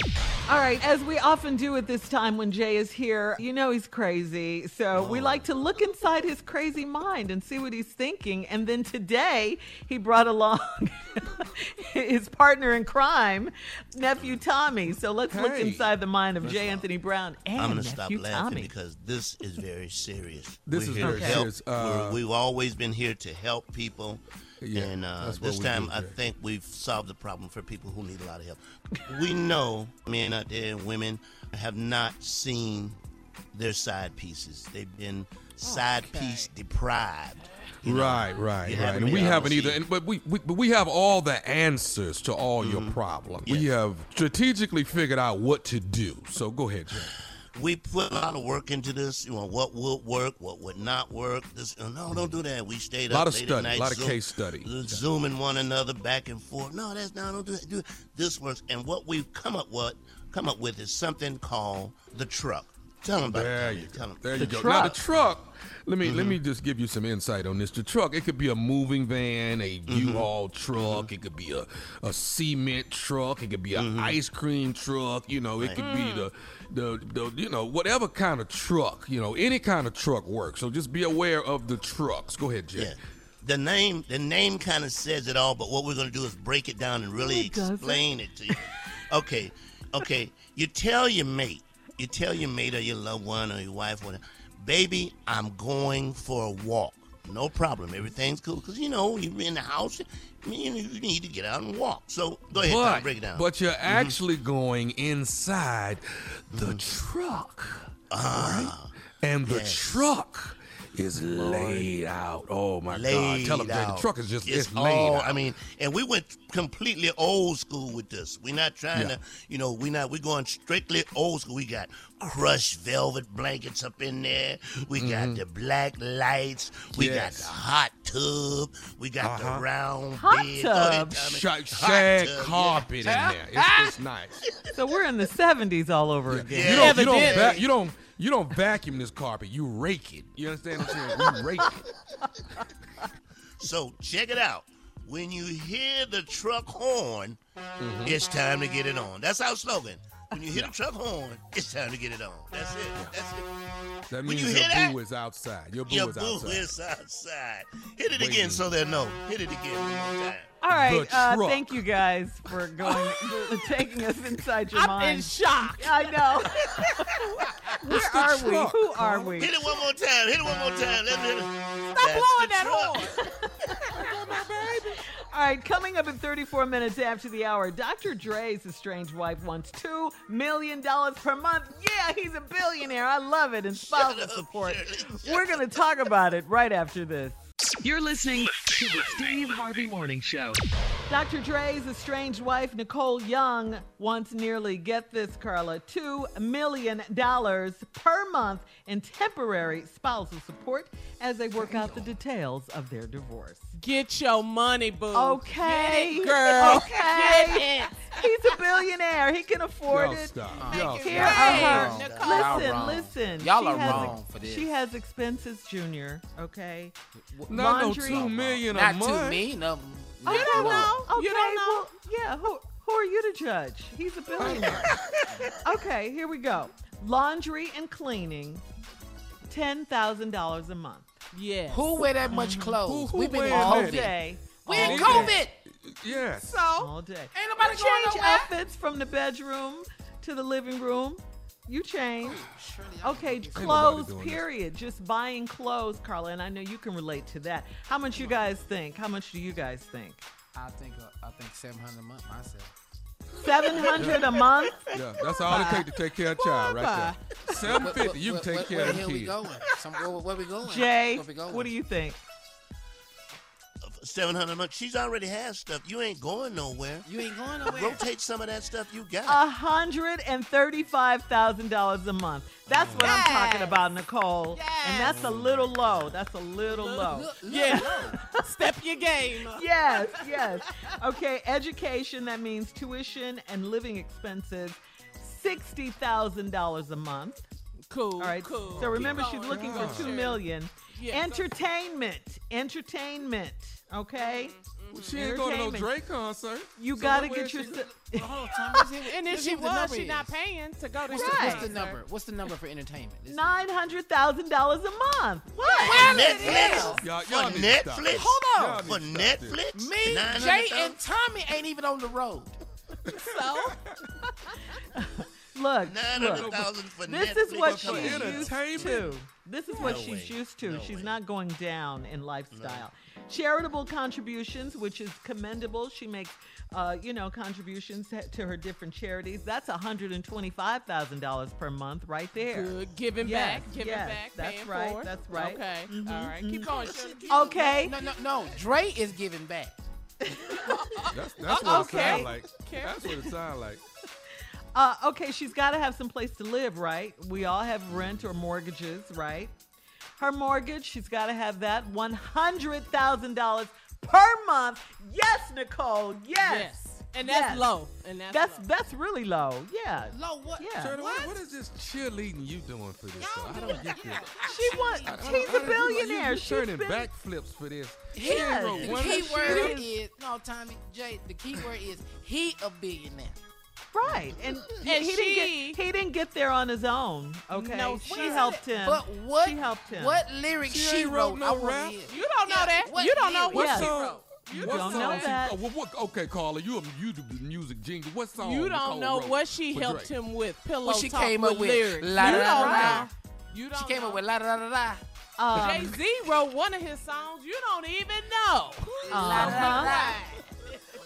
All right, as we often do at this time when Jay is here, you know he's crazy. So we like to look inside his crazy mind and see what he's thinking. And then today, he brought along [laughs] his partner in crime, nephew Tommy. So let's look inside the mind of J. Anthony Brown and I'm gonna stop nephew laughing Tommy. because this is very serious. This We're is here very serious. Uh, We're- we've always been here to help people. Yeah, and uh, this time, I think we've solved the problem for people who need a lot of help. we know men out there and women have not seen their side pieces. They've been side piece deprived. you know. Right, right, right. And we haven't either. And, but we, we but we have all the answers to all your Mm-hmm. problems. We have strategically figured out what to do. So go ahead, Jay. We put a lot of work into this. You know, what would work, what would not work. This, no, don't do mm-hmm. that. We stayed A lot up of late study, at night, a lot of zoom- case study. zooming one another back and forth. No, that's not. Don't do that. Do. This works. And what we've come up what come up with, is something called the truck. Tell them about There it. you Tell them. There you go. Now the truck. Let me let me mm-hmm. just give you some insight on this. The truck, it could be a moving van, a mm-hmm. U-Haul truck, it could be a, a cement truck, it could be an ice cream truck, you know, it could be the, the the you know, whatever kind of truck, you know, any kind of truck works. So just be aware of the trucks. Go ahead, Jay. Yeah. The name, the name kind of says it all. But what we're going to do is break it down and really it doesn't. explain it to you. [laughs] Okay, okay. You tell your mate, you tell your mate or your loved one or your wife, whatever, baby, I'm going for a walk. No problem. Everything's cool because you know you're in the house. You, need to get out and walk. So go ahead, Tom, But, break it down. but you're actually going inside the truck. Ah, right? And the yes. truck is laid out. Oh my laid God. Tell them Jay, the truck is just it's, it's, laid all, out. I mean, and we went completely old school with this. We're not trying Yeah. to, you know, we're not we're going strictly old school. We got crushed velvet blankets up in there. We got the black lights. We got Mm-hmm. The hot tub. We got Uh-huh. the round Hot bed. Go ahead, tub? Tommy. Sh- Hot shag tub, yeah. carpet in there. It's, it's [laughs] nice. So we're in the 70s all over again. You don't, you don't, Evidently. you don't, you don't vacuum this carpet. You rake it. You understand what I'm saying? You rake it. [laughs] So check it out. When you hear the truck horn, mm-hmm. it's time to get it on. That's our slogan. When you hear the truck horn, it's time to get it on. That's it. That's it. That When means you your hear boo is outside. Your boo Your is boo outside. is outside. Hit it Wait again so they'll know. Hit it again one more time. All right, uh, thank you guys for going, [laughs] taking us inside your I'm mind. in shock. I know. [laughs] Where the are we? truck, Who are we? Hit it one more time. Hit it one more time. Let me hit it. Stop That's blowing the that truck. horn. [laughs] All right, coming up in 34 minutes after the hour, Dr. Dre's estranged wife wants $2 million per month. Yeah, he's a billionaire. I love it. And spousal support. Shirley. We're going to talk about it right after this. You're listening to the Steve Harvey Morning Show. Dr. Dre's estranged wife, Nicole Young, wants nearly, get this, Carla, $2 million per month in temporary spousal support as they work out the details of their divorce. Get your money, boo. Okay. Get it, girl. Okay. Get it. He's a billionaire. He can afford Y'all it. stop. Y'all Here stop. are Hey, Y'all Listen, wrong. listen. Y'all She are has wrong for this. She has expenses, Junior. Okay. Not no Laundry. two million a Not month. to me. No. Okay, You don't know. Okay, You don't know. well, yeah. Who, who are you to judge? He's a billionaire. [laughs] okay, here we go. Laundry and cleaning, ten thousand dollars a month. Yes. Who wear that much clothes? Who- who We've been in All that? COVID. day. We all in day. COVID. Yes. So, All day. Ain't nobody You going change nowhere. outfits from the bedroom to the living room. You change. Okay, clothes, doing this. period. Just buying clothes, Carla, and I know you can relate to that. How much you guys think? How much do you guys think? I think uh, I think seven hundred a month myself. Seven hundred a month. Yeah, that's all it takes to take care of a child right there. Seven fifty, you can take care of Here the we kids. going. Some, where, where we going? Jay, Where we going? what do you think? Seven hundred months. She's already has stuff. You ain't going nowhere. You ain't going nowhere. Rotate some of that stuff you got. A hundred and thirty-five thousand dollars a month. That's what I'm talking about, Nicole. And that's a little low. That's a little low. Yeah. Step your game. up. yes, yes. Okay, education, that means tuition and living expenses, $60,000 a month. Cool. All right. Cool. So remember, she's looking for two million. Yeah. Entertainment, entertainment. Okay. She ain't going to no Drake concert. You So gotta get your. she- s- Hold on, Tommy. Let's hear- And if she hear what was, number she is. not paying to go to What's, his the, what's the concert. number? What's the number for entertainment? Nine hundred thousand dollars a month. What? Netflix. Y'all, For y'all need to stop Netflix. Hold on. For to this. Netflix. Me, Jay, and Tommy ain't even on the road. [laughs] So [laughs] Look, Nine look. for This Netflix. is what for she's used to. This is what No she's used to. No she's way. not going down in lifestyle. Charitable contributions, which is commendable. She makes, uh, you know, contributions to- to her different charities. That's $125,000 per month right there. good. Giving Yes, back. Giving yes, back. that's paying right, For that's right. Okay. Mhm, All right. Keep mhm. going. Shirley. Okay. No, no, no. Dre is giving back. [laughs] That's, that's what Okay. it sounds like. That's what it sounds like. Uh, okay, she's got to have some place to live, right? We all have rent or mortgages, right? Her mortgage, she's got to have that $100,000 per month. Yes, Nicole. Yes. Yes. And that's Yes. low. And that's, That's low. that's really low. Yeah. Low what? Yeah. Shirley, what, what is this cheerleading you doing for this? though? I don't get this. [laughs] She wants. I- I- She's I- a billionaire. You, you She's turning been, backflips for this. He, She ain't Yes. wrote the one key shit. word is no, Tommy Jay. The key word is he a billionaire. Right, and, And he didn't she- get he didn't get there on his own. Okay, No, she helped him. But what? She helped him. What lyrics She she, wrote wrote? no rap. You don't know Yeah, that. what You don't know what Yeah. she song? wrote. You what don't song know she- that. oh, what, what, okay, Carla, you a you the music jingle. What song? You don't know wrote what she helped Drake? him with. Pillow What she talk came with up with? lyrics. La you da da don't da. know. You don't She came know. up with la da da da da. Um, Jay Z wrote one of his songs. You don't even know. uh-huh.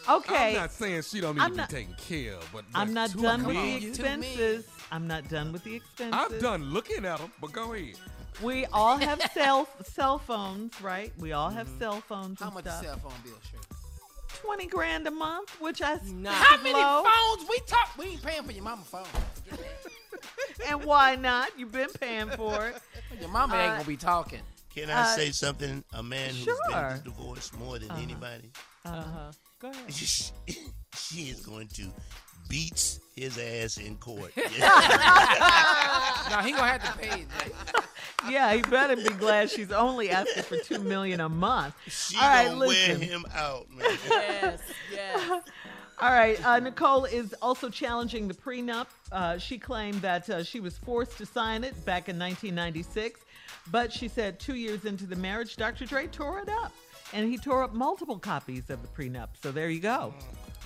Okay. I'm not saying she don't need I'm to not- be taken care of, but I'm not done with the expenses. I'm not done with the expenses. I'm done looking at them, but go ahead. We all have [laughs] cell cell phones, right? We all have Mm-hmm. cell phones How and much stuff. cell phone bill, Shirley? Twenty grand a month, which I think Nah. How is many low. phones we talk? We ain't paying for your mama phone. [laughs] And why not? You've been paying for it. Your mama ain't Uh, gonna be talking. Can I Uh, say something? A man who's sure. been divorced more than anybody. Uh-huh. Go ahead. [laughs] she is going to beat his ass in court. [laughs] [laughs] no, he gonna have to pay. Jay. Yeah, he better be glad she's only asking for two million a month. She All right, gonna wear him out, man. Yes, yes. All right, uh, Nicole is also challenging the prenup. Uh, she claimed that uh, she was forced to sign it back in 1996, but she said two years into the marriage, Dr. Dre tore it up, and he tore up multiple copies of the prenup. So there you go.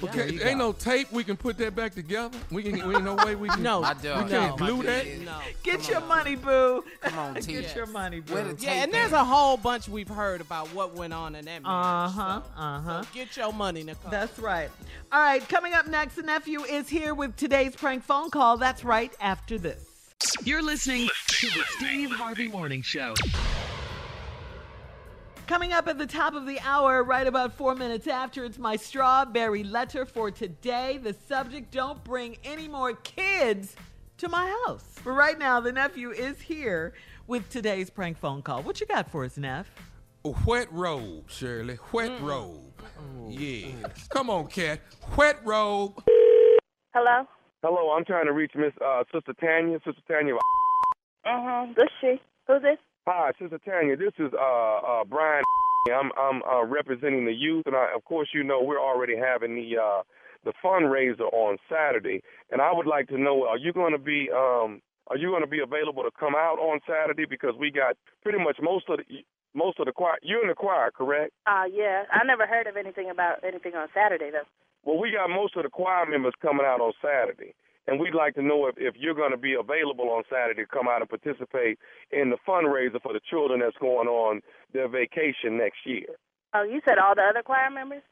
But There you ain't go. no tape we can put that back together. We can. We ain't no way we can. [laughs] No, My we dog. can't No, glue that. No. [laughs] Get your money, boo. Come on, T. Get your money, boo. the Yeah, and there's a whole bunch we've heard about what went on in that marriage. Uh huh. so- Uh huh. so get your money, Nicole. That's right. All right, coming up next, the nephew is here with today's prank phone call. That's right after this. You're listening to the Steve Harvey Morning Show. Coming up at the top of the hour, right about four minutes after, it's my strawberry letter for today. The subject don't bring any more kids to my house. But right now, the nephew is here with today's prank phone call. What you got for us, Neff? A wet robe, Shirley. Wet Mm. robe. Yeah. Come on, cat. Wet robe. Hello? Hello, I'm trying to reach Miss uh, Sister Tanya. Sister Tanya. Uh huh. This she. Who's this? Hi, Sister Tanya. This is uh, uh, Brian. I'm I'm uh, representing the youth, and I, of course, you know we're already having the uh, the fundraiser on Saturday, and I would like to know: Are you going to be um, Are you going to be available to come out on Saturday? Because we got pretty much most of the most of the choir. You're in the choir, correct? Uh, yeah. I never heard of anything about anything on Saturday, though. Well, we got most of the choir members coming out on Saturday, and we'd like to know if, if you're going to be available on Saturday to come out and participate in the fundraiser for the children that's going on their vacation next year. Oh, you said all the other choir members?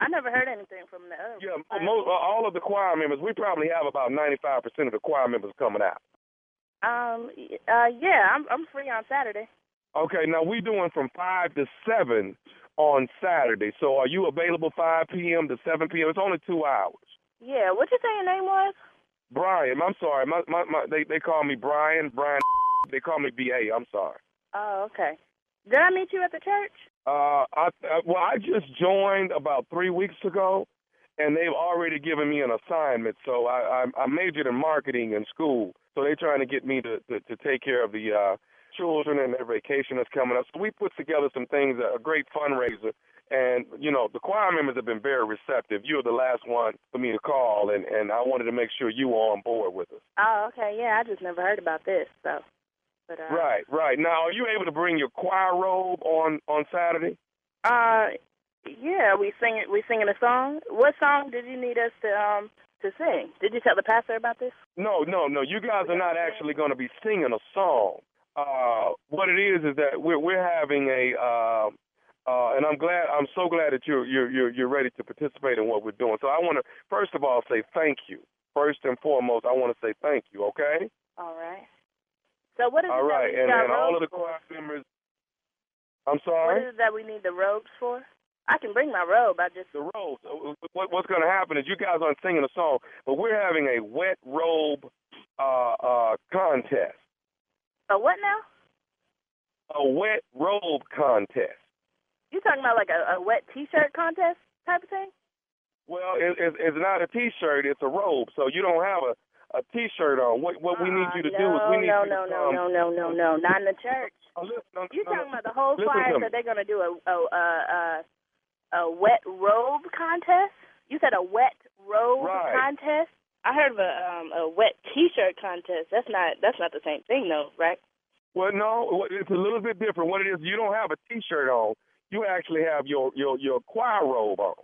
I never heard anything from the other. Yeah, most, all of the choir members. We probably have about 95% of the choir members coming out. Um. Uh. Yeah. I'm. I'm free on Saturday. Okay, now we're doing from five to seven on Saturday. So are you available 5 p.m. to 7 p.m.? It's only two hours. Yeah. What you say your name was? Brian, I'm sorry. My, my, my, they they call me Brian. Brian. [laughs] They call me BA. I'm sorry. Oh. Okay. Did I meet you at the church? Uh, I, I well, I just joined about three weeks ago, and they've already given me an assignment. So I, I, I majored in marketing in school. So they're trying to get me to, to, to take care of the uh, children and their vacation that's coming up. So we put together some things, a great fundraiser. And, you know, the choir members have been very receptive. You're the last one for me to call, and, and I wanted to make sure you were on board with us. Oh. Okay. Yeah. I just never heard about this. So. But uh. Right, right. Now, are you able to bring your choir robe on, on Saturday? Uh. Yeah. We sing. We singing a song. What song did you need us to um to sing? Did you tell the pastor about this? No, no, no. You guys are not actually going to be singing a song. Uh, what it is is that we're we're having a, uh, uh, and I'm glad, I'm so glad that you're you're you're you're ready to participate in what we're doing. So I want to first of all say thank you. First and foremost, I want to say thank you. Okay. All right. So what is All it right, that we and, got and all of the for? choir members. I'm sorry. is it that we need the robes for? I can bring my robe. I just the robes. What, what's going to happen is you guys aren't singing a song, but we're having a wet robe uh, uh, contest. A what now? A wet robe contest. You talking about like a, a wet T-shirt contest type of thing? Well, it, it, it's not a T-shirt; it's a robe. So you don't have a a T-shirt on. What what we need you to no, do is we need no, you no, to no, come. no, no, no, no, not in the church. no, you no, talking about the whole listen choir? to. So they're gonna do a a a a, a wet robe contest? You said a wet robe Right. contest? I heard of a um a wet T-shirt contest. That's not that's not the same thing, though, right? Well, no, it's a little bit different. What it is, you don't have a T-shirt on. You actually have your your your choir robe on,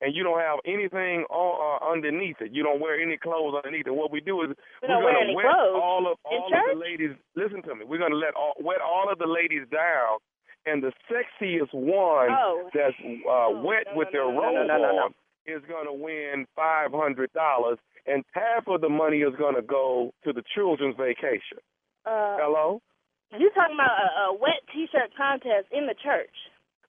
and you don't have anything on, uh, underneath it. You don't wear any clothes underneath it. What we do is We we're gonna any wet all of all of church? the ladies. Listen to me. We're gonna let all, wet all of the ladies down, and the sexiest one Oh. that's uh, wet with their no, robe no, no, no, no. on is gonna win five hundred dollars, and half of the money is gonna go to the children's vacation. Uh, Hello. You talking about a, a wet T-shirt contest in the church?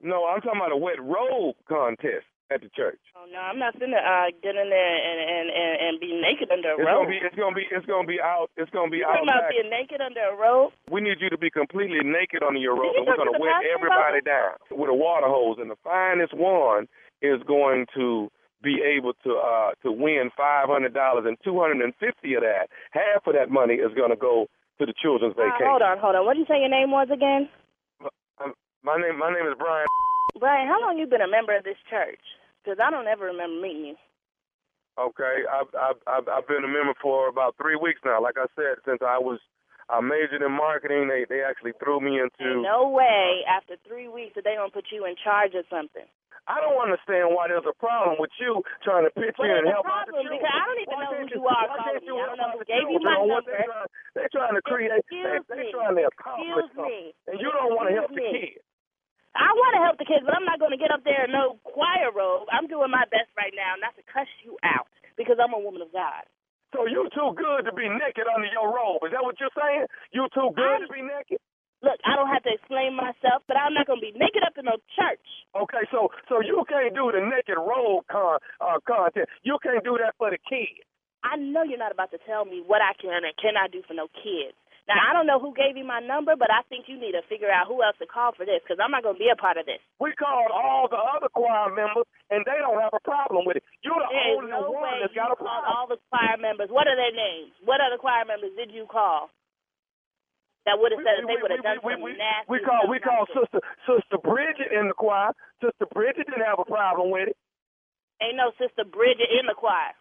No, I'm talking about a wet robe contest at the church. Oh no, I'm not finna uh, get in there and and and, and be naked under a rope. It's robe. gonna be it's gonna be it's gonna be out it's gonna be you out talking about being naked under a robe? We need you to be completely naked under your robe you and we're to gonna the wet everybody down with a water hose and the finest one is going to be able to uh to win five hundred dollars and two hundred and fifty of that. Half of that money is gonna go to the children's Uh, vacation. hold on, hold on. What did you say your name was again? My name my name is Brian Brian, how long you been a member of this church? Because I don't ever remember meeting you. Okay, I've, I've I've I've been a member for about three weeks now. Like I said, since I was I majored in marketing, they they actually threw me into. No way. After three weeks, that they gonna put you in charge of something. I don't understand why there's a problem with you trying to pitch in and help out the children. because I don't even Why know who you are calling me. I don't know who gave you my number. They're trying, they're trying to create. They, Excuse they're me. trying to accomplish Excuse something, me. and you don't want to help the Excuse me. kids. I want to help the kids, but I'm not going to get up there in no choir robe. I'm doing my best right now not to cuss you out because I'm a woman of God. So you too good to be naked under your robe. Is that what you're saying? You too good to be naked? Look, I don't have to explain myself, but I'm not going to be naked up in no church. Okay, so so you can't do the naked robe con uh, content. You can't do that for the kids. I know you're not about to tell me what I can and cannot do for no kids. Now, I don't know who gave you my number, but I think you need to figure out who else to call for this because I'm not going to be a part of this. We called all the other choir members, and they don't have a problem with it. You're the There's only no one that's got a called problem. all the choir members. What are their names? What other choir members did you call? That would have said that they would have done we, some we, nasty we call we call sister sister Bridget in the choir. Sister Bridget didn't have a problem with it. Ain't no sister Bridget in the choir.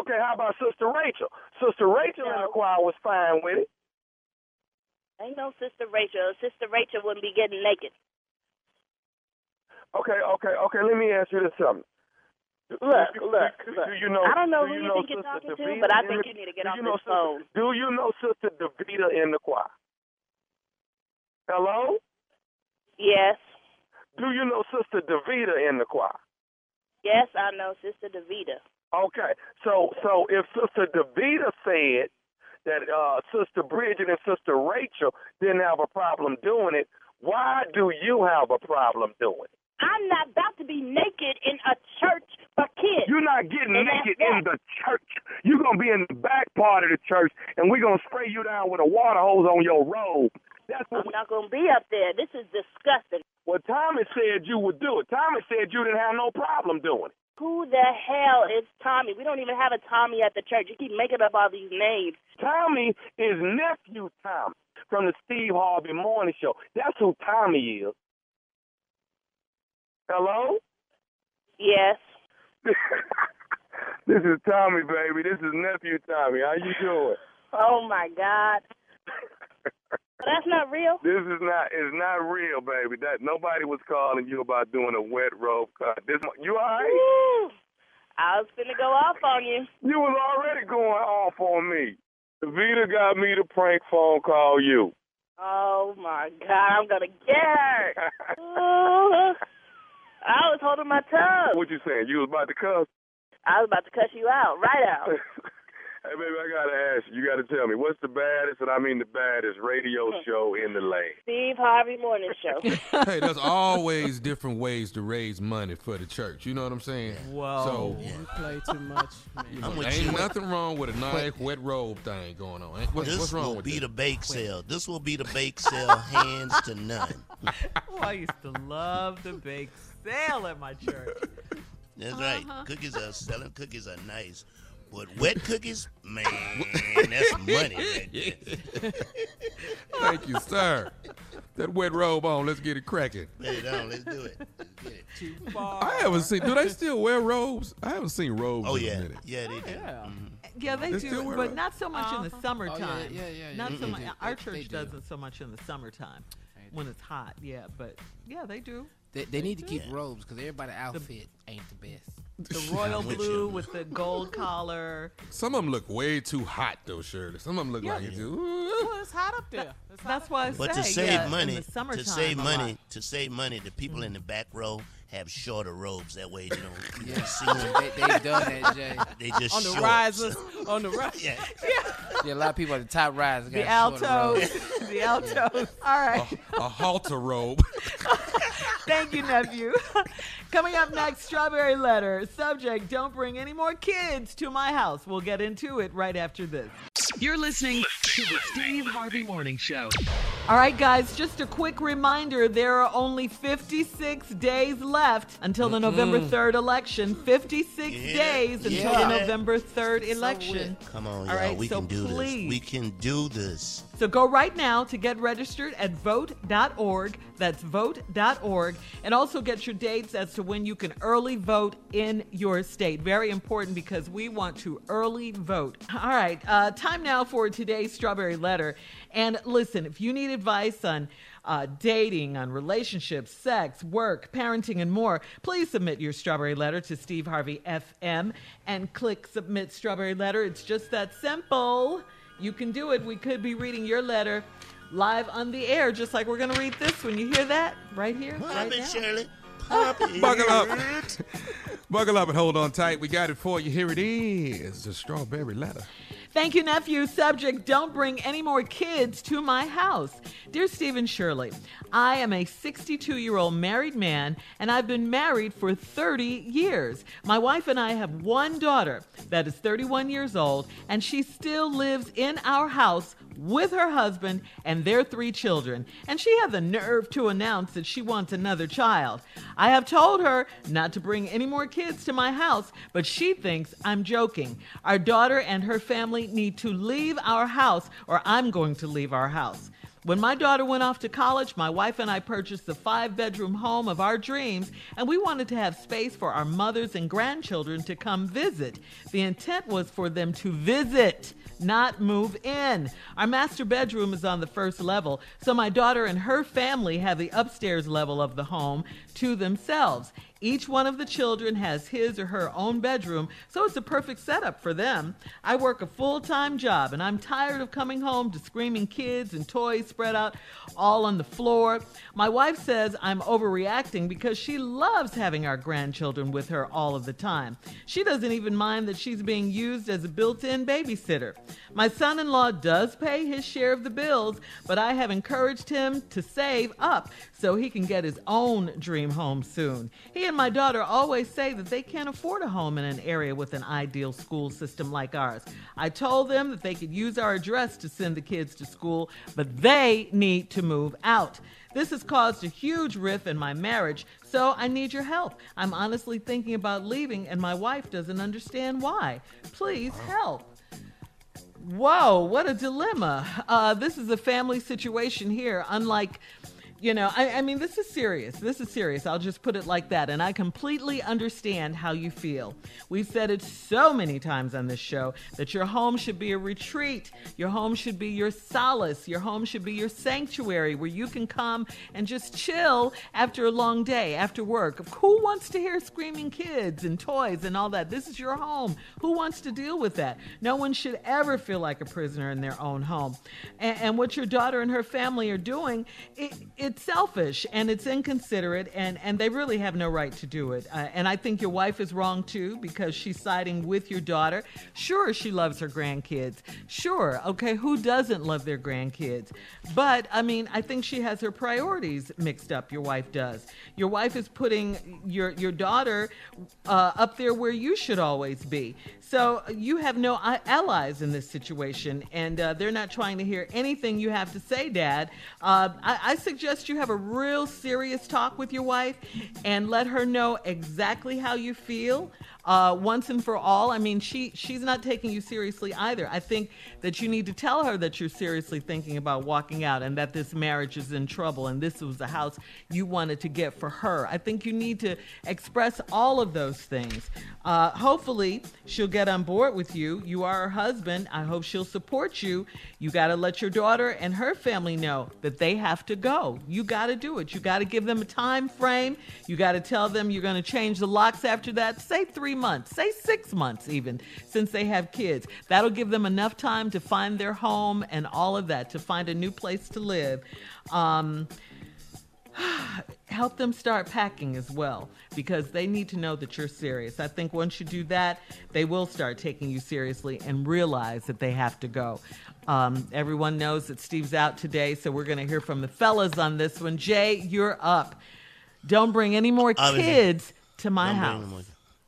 Okay, how about Sister Rachel? Sister Rachel in the choir was fine with it. Ain't no sister Rachel. Sister Rachel wouldn't be getting naked. Okay, okay, okay. Let me ask you this something. Look, Do- look, do, look. Do you know? I don't know do who you you think you're talking to, but I think the- you need to get off you know this Sister- phone. Do you know Sister Davida in the choir? Hello. Yes. do you know Sister Davita in the choir? Yes, I know Sister Davita. Okay, so so if Sister Davita said that uh, Sister Bridget and Sister Rachel didn't have a problem doing it, why do you have a problem doing it? I'm not about to be naked in a church for kids. You're not getting And naked in the church. You're gonna be in the back part of the church, and we're gonna spray you down with a water hose on your robe. That's what I'm not going to be up there. This is disgusting. Well, Thomas said you would do it. Thomas said you didn't have no problem doing it. Who the hell is Tommy? We don't even have a Tommy at the church. You keep making up all these names. Tommy is nephew Tommy from the Steve Harvey Morning Show. That's who Tommy is. Hello? Yes. [laughs] this is Tommy, baby. This is nephew Tommy. How you doing? Oh my God. [laughs] That's not real. This is not it's not real, baby. That nobody was calling you about doing a wet rope cut. This you all right? Woo. I was finna go off on you. You was already going off on me. Vita got me to prank phone call you. Oh my God, I'm gonna get her. [laughs] I was holding my tongue. What you saying? You was about to cuss? I was about to cuss you out, right out. [laughs] Hey, baby, I gotta ask you. You gotta tell me what's the baddest, and I mean the baddest radio show in the land. Steve Harvey Morning Show. [laughs] hey, there's always different ways to raise money for the church. You know what I'm saying? Whoa. So You play too much. [laughs] man. I'm ain't you. nothing wrong with a nice wet robe thing going on. What's, this what's wrong will with be that? the bake sale. This will be the bake [laughs] sale, hands to none. Oh, I used to love the bake sale at my church. That's Uh-huh. right. Cookies are selling. Cookies are nice, but wet cookies, man, that's money. Right. [laughs] Thank you, sir. That wet robe on. Let's get it cracking. Put it on. Let's do it. Let's get it. Too far. I haven't seen. Do they still wear robes? I haven't seen robes Oh in a yeah, minute. yeah, they do. Yeah. Yeah, they They still do, wear but it. not so much in the Uh-huh. summertime. yeah, yeah, yeah, Not yeah, so much. Our They- church they do. doesn't so much in the summertime when it's hot. Yeah, but yeah, they do. They, they need to keep robes because everybody outfit ain't the best. The [laughs] royal with blue you. with the gold collar. Some of them look way too hot though, Shirley. Some of them look Yeah. like it's just, Well, it's hot up there. Hot That's up why I But say to save yeah, money, in the summertime, to save money, lot. to save money, the people in the back row have shorter robes. That way, you know, you Yeah, see them. they, they've done that, Jay. [laughs] They just on the short. risers. On the rise. [laughs] Yeah. Yeah, yeah, a lot of people at the top rise. The got shorter altos. robes. [laughs] the altos. All right. a halter robe. Thank you, nephew. Coming up next, Strawberry Letter. Subject Don't bring any more kids to my house. We'll get into it right after this. You're listening to the Steve Harvey Morning Show. All right, guys, just a quick reminder there are only 56 days left until the November 3rd election. 56 Yeah, days until yeah. the November 3rd election. Come on, All y'all. right, we so can do please. this. We can do this. So go right now to get registered at vote.org. That's vote.org. And also get your dates as to when you can early vote in your state. Very important because we want to early vote. All right, uh, time now for today's Strawberry Letter. And listen, if you need advice on uh, dating, on relationships, sex, work, parenting, and more, please submit your Strawberry Letter to Steve Harvey FM and click Submit Strawberry Letter. It's just that simple. You can do it. We could be reading your letter live on the air, just like we're going to read this one. You hear that? Right here? Pop right it, now. Shirley. [laughs] Pop it. Buckle [laughs] up. Buckle up and hold on tight. We got it for you. Here it is. The strawberry letter. Thank you, nephew. Subject Don't bring any more kids to my house. Dear Stephen Shirley, I am a 62 year old married man, and I've been married for 30 years. My wife and I have one daughter that is 31 years old, and she still lives in our house with her husband and their three children, and she had the nerve to announce that she wants another child. I have told her not to bring any more kids to my house, but she thinks I'm joking. Our daughter and her family need to leave our house, or I'm going to leave our house. When my daughter went off to college, my wife and I purchased the five bedroom home of our dreams, and we wanted to have space for our mothers and grandchildren to come visit. The intent was for them to visit not move in. Our master bedroom is on the first level, so my daughter and her family have the upstairs level of the home to themselves. Each one of the children has his or her own bedroom, so it's a perfect setup for them. I work a full time job and I'm tired of coming home to screaming kids and toys spread out all on the floor. My wife says I'm overreacting because she loves having our grandchildren with her all of the time. She doesn't even mind that she's being used as a built in babysitter. My son in law does pay his share of the bills, but I have encouraged him to save up so he can get his own dream home soon. He and my daughter always say that they can't afford a home in an area with an ideal school system like ours. I told them that they could use our address to send the kids to school, but they need to move out. This has caused a huge rift in my marriage, so I need your help. I'm honestly thinking about leaving, and my wife doesn't understand why. Please help. Whoa, what a dilemma. Uh, this is a family situation here, unlike. You know, I, I mean, this is serious. This is serious. I'll just put it like that. And I completely understand how you feel. We've said it so many times on this show that your home should be a retreat. Your home should be your solace. Your home should be your sanctuary where you can come and just chill after a long day, after work. Who wants to hear screaming kids and toys and all that? This is your home. Who wants to deal with that? No one should ever feel like a prisoner in their own home. And, and what your daughter and her family are doing, it, it's selfish and it's inconsiderate, and, and they really have no right to do it. Uh, and I think your wife is wrong too because she's siding with your daughter. Sure, she loves her grandkids. Sure, okay, who doesn't love their grandkids? But I mean, I think she has her priorities mixed up. Your wife does. Your wife is putting your your daughter uh, up there where you should always be. So you have no allies in this situation, and uh, they're not trying to hear anything you have to say, Dad. Uh, I, I suggest you have a real serious talk with your wife and let her know exactly how you feel uh, once and for all. I mean, she she's not taking you seriously either. I think that you need to tell her that you're seriously thinking about walking out and that this marriage is in trouble and this was the house you wanted to get for her. I think you need to express all of those things. Uh, hopefully, she'll get on board with you. You are her husband. I hope she'll support you. You got to let your daughter and her family know that they have to go. You got to do it. You got to give them a time frame. You got to tell them you're going to change the locks after that. Say three months, say six months, even since they have kids. That'll give them enough time to find their home and all of that, to find a new place to live. Um, [sighs] help them start packing as well because they need to know that you're serious. I think once you do that, they will start taking you seriously and realize that they have to go. Um, everyone knows that Steve's out today, so we're going to hear from the fellas on this one. Jay, you're up. Don't bring any more kids to my house.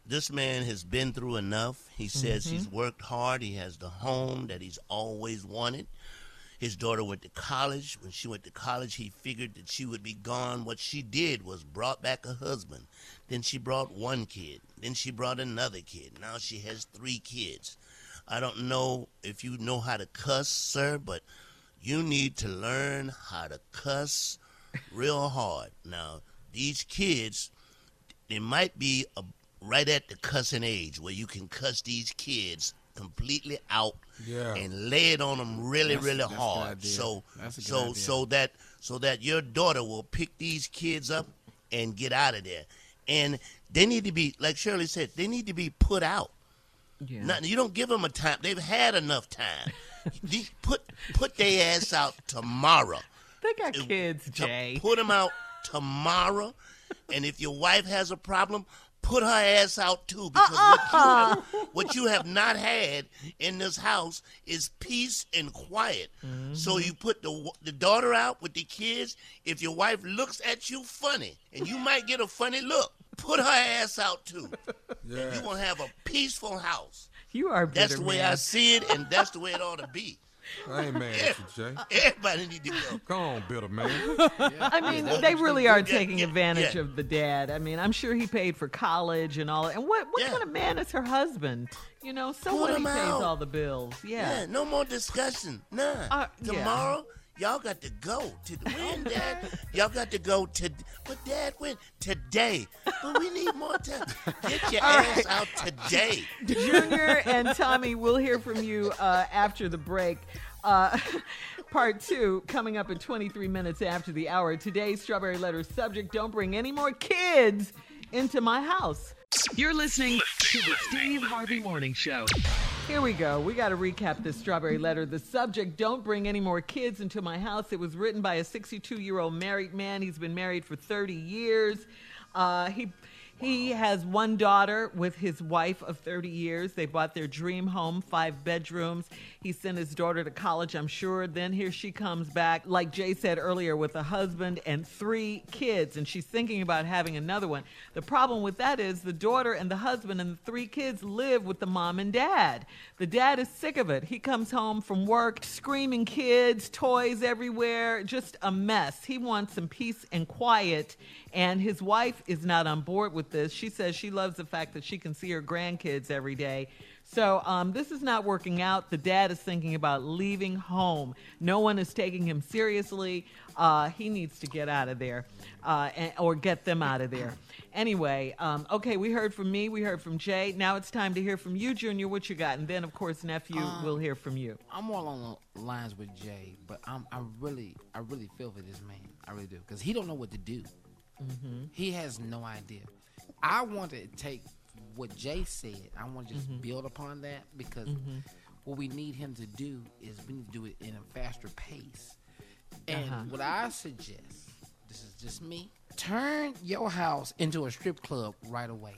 This man has been through enough. He says Mhm. he's worked hard. He has the home that he's always wanted. His daughter went to college. When she went to college, he figured that she would be gone. What she did was brought back a husband. Then she brought one kid. Then she brought another kid. Now she has three kids. I don't know if you know how to cuss, sir, but you need to learn how to cuss real hard. Now, these kids, they might be a, right at the cussing age where you can cuss these kids completely out Yeah. and lay it on them really, That's- really that's a good hard. idea. So, That's a good so, idea. so that so that your daughter will pick these kids up and get out of there. And they need to be, like Shirley said, they need to be put out. Yeah. Not, you don't give them a time. They've had enough time. [laughs] Put put their ass out tomorrow. They got kids, To Jay. Put them out tomorrow. And if your wife has a problem, put her ass out too. Because what, you Uh-uh. have, [laughs] what you have not had in this house is peace and quiet. Mm-hmm. So you put the the daughter out with the kids. If your wife looks at you funny, and you might get a funny look, put her ass out too. And you gonna have a peaceful house. You are That's the way man. I see it, and that's the way it ought to be. I ain't mad at you, Jay. [laughs] Everybody need to go. Come on, Bitterman. [laughs] I mean, Yeah. they really are Yeah, taking yeah, advantage yeah. of the dad. I mean, I'm sure he paid for college and all. And what what kind of man is her husband? You know, so Put what he him pays out. all the bills. Yeah. Yeah, no more discussion. None. Uh, yeah. Tomorrow, y'all got to go. To when, Dad? y'all got to go to. But Dad, when? Today. But we need more time. Get your All ass right. out today. Junior and Tommy, we'll hear from you uh, after the break. Uh, [laughs] part two coming up in 23 minutes after the hour. Today's Strawberry Letter subject Don't bring any more kids into my house. You're listening to the Steve Harvey Morning Show. Here we go. We got to recap this strawberry letter. The subject Don't bring any more kids into my house. It was written by a 62 year old married man. He's been married for 30 years. Uh, he. He has one daughter with his wife of 30 years. They bought their dream home, five bedrooms. He sent his daughter to college, I'm sure. Then here she comes back, like Jay said earlier, with a husband and three kids, and she's thinking about having another one. The problem with that is the daughter and the husband and the three kids live with the mom and dad. The dad is sick of it. He comes home from work screaming kids, toys everywhere, just a mess. He wants some peace and quiet, and his wife is not on board with this. She says she loves the fact that she can see her grandkids every day. So um, this is not working out. The dad is thinking about leaving home. No one is taking him seriously. Uh, he needs to get out of there uh, and, or get them out of there. Anyway, um, okay, we heard from me. We heard from Jay. Now it's time to hear from you, Junior. What you got? And then, of course, nephew, Um, we'll hear from you. I'm all on the lines with Jay, but I'm I really I really feel for this man. I really do because he don't know what to do. Mhm. He has no idea. I want to take what Jay said. I want to just Mhm. build upon that because Mhm. what we need him to do is we need to do it in a faster pace. And Uh-huh. what I suggest, this is just me, turn your house into a strip club right away.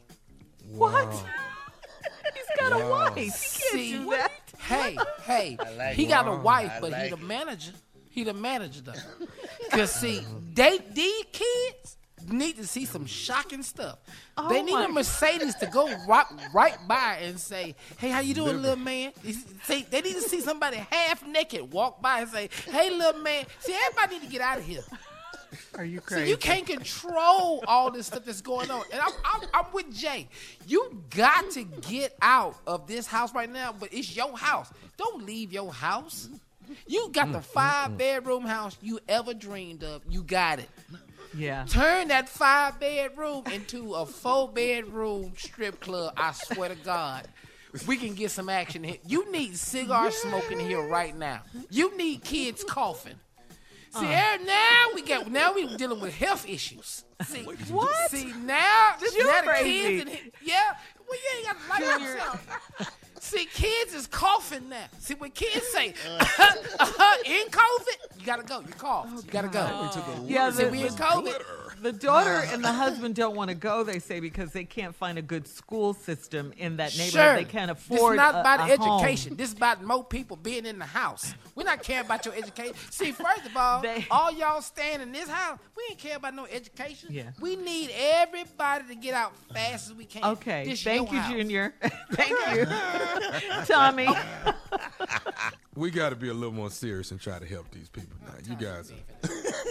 What? [laughs] He's got a wife. He can't See, do that. Hey, [laughs] hey, like he it. got a wife, I but he like the it. manager. He the manager though. [laughs] Cause see, they these kids need to see some shocking stuff. Oh they need a Mercedes to go right, right by and say, "Hey, how you doing, little man?" See, they need to see somebody half naked walk by and say, "Hey, little man." See, everybody need to get out of here. Are you So crazy? you can't control all this stuff that's going on. And I'm, I'm, I'm with Jay. You got to get out of this house right now, but it's your house. Don't leave your house. You got the mm, mm, five mm. bedroom house you ever dreamed of. You got it. Yeah. Turn that five bedroom into a four bedroom strip club. I swear to God. We can get some action here. You need cigar smoking here right now. You need kids coughing. See, Uh. now we got now we dealing with health issues. See, What? See now, You now the kids in here, yeah. Well, you ain't got to like yourself. See, kids is coughing now. See, when kids say [laughs] [laughs] uh, in COVID, you gotta go. You cough. you gotta go. Yeah, See, the, we in the- COVID. The daughter and the husband don't want to go. They say because they can't find a good school system in that neighborhood. Sure. They can't afford. This is not a- about a home. education. This is about more people being in the house. We're not caring about your education. See, first of all, all y'all staying in this house, we ain't care about no education. Yeah. We need everybody to get out fast as we can. Okay, This thank you, house. Junior. [laughs] thank you, [laughs] Tommy. [laughs] [laughs] We got to be a little more serious and try to help these people. Now, you guys,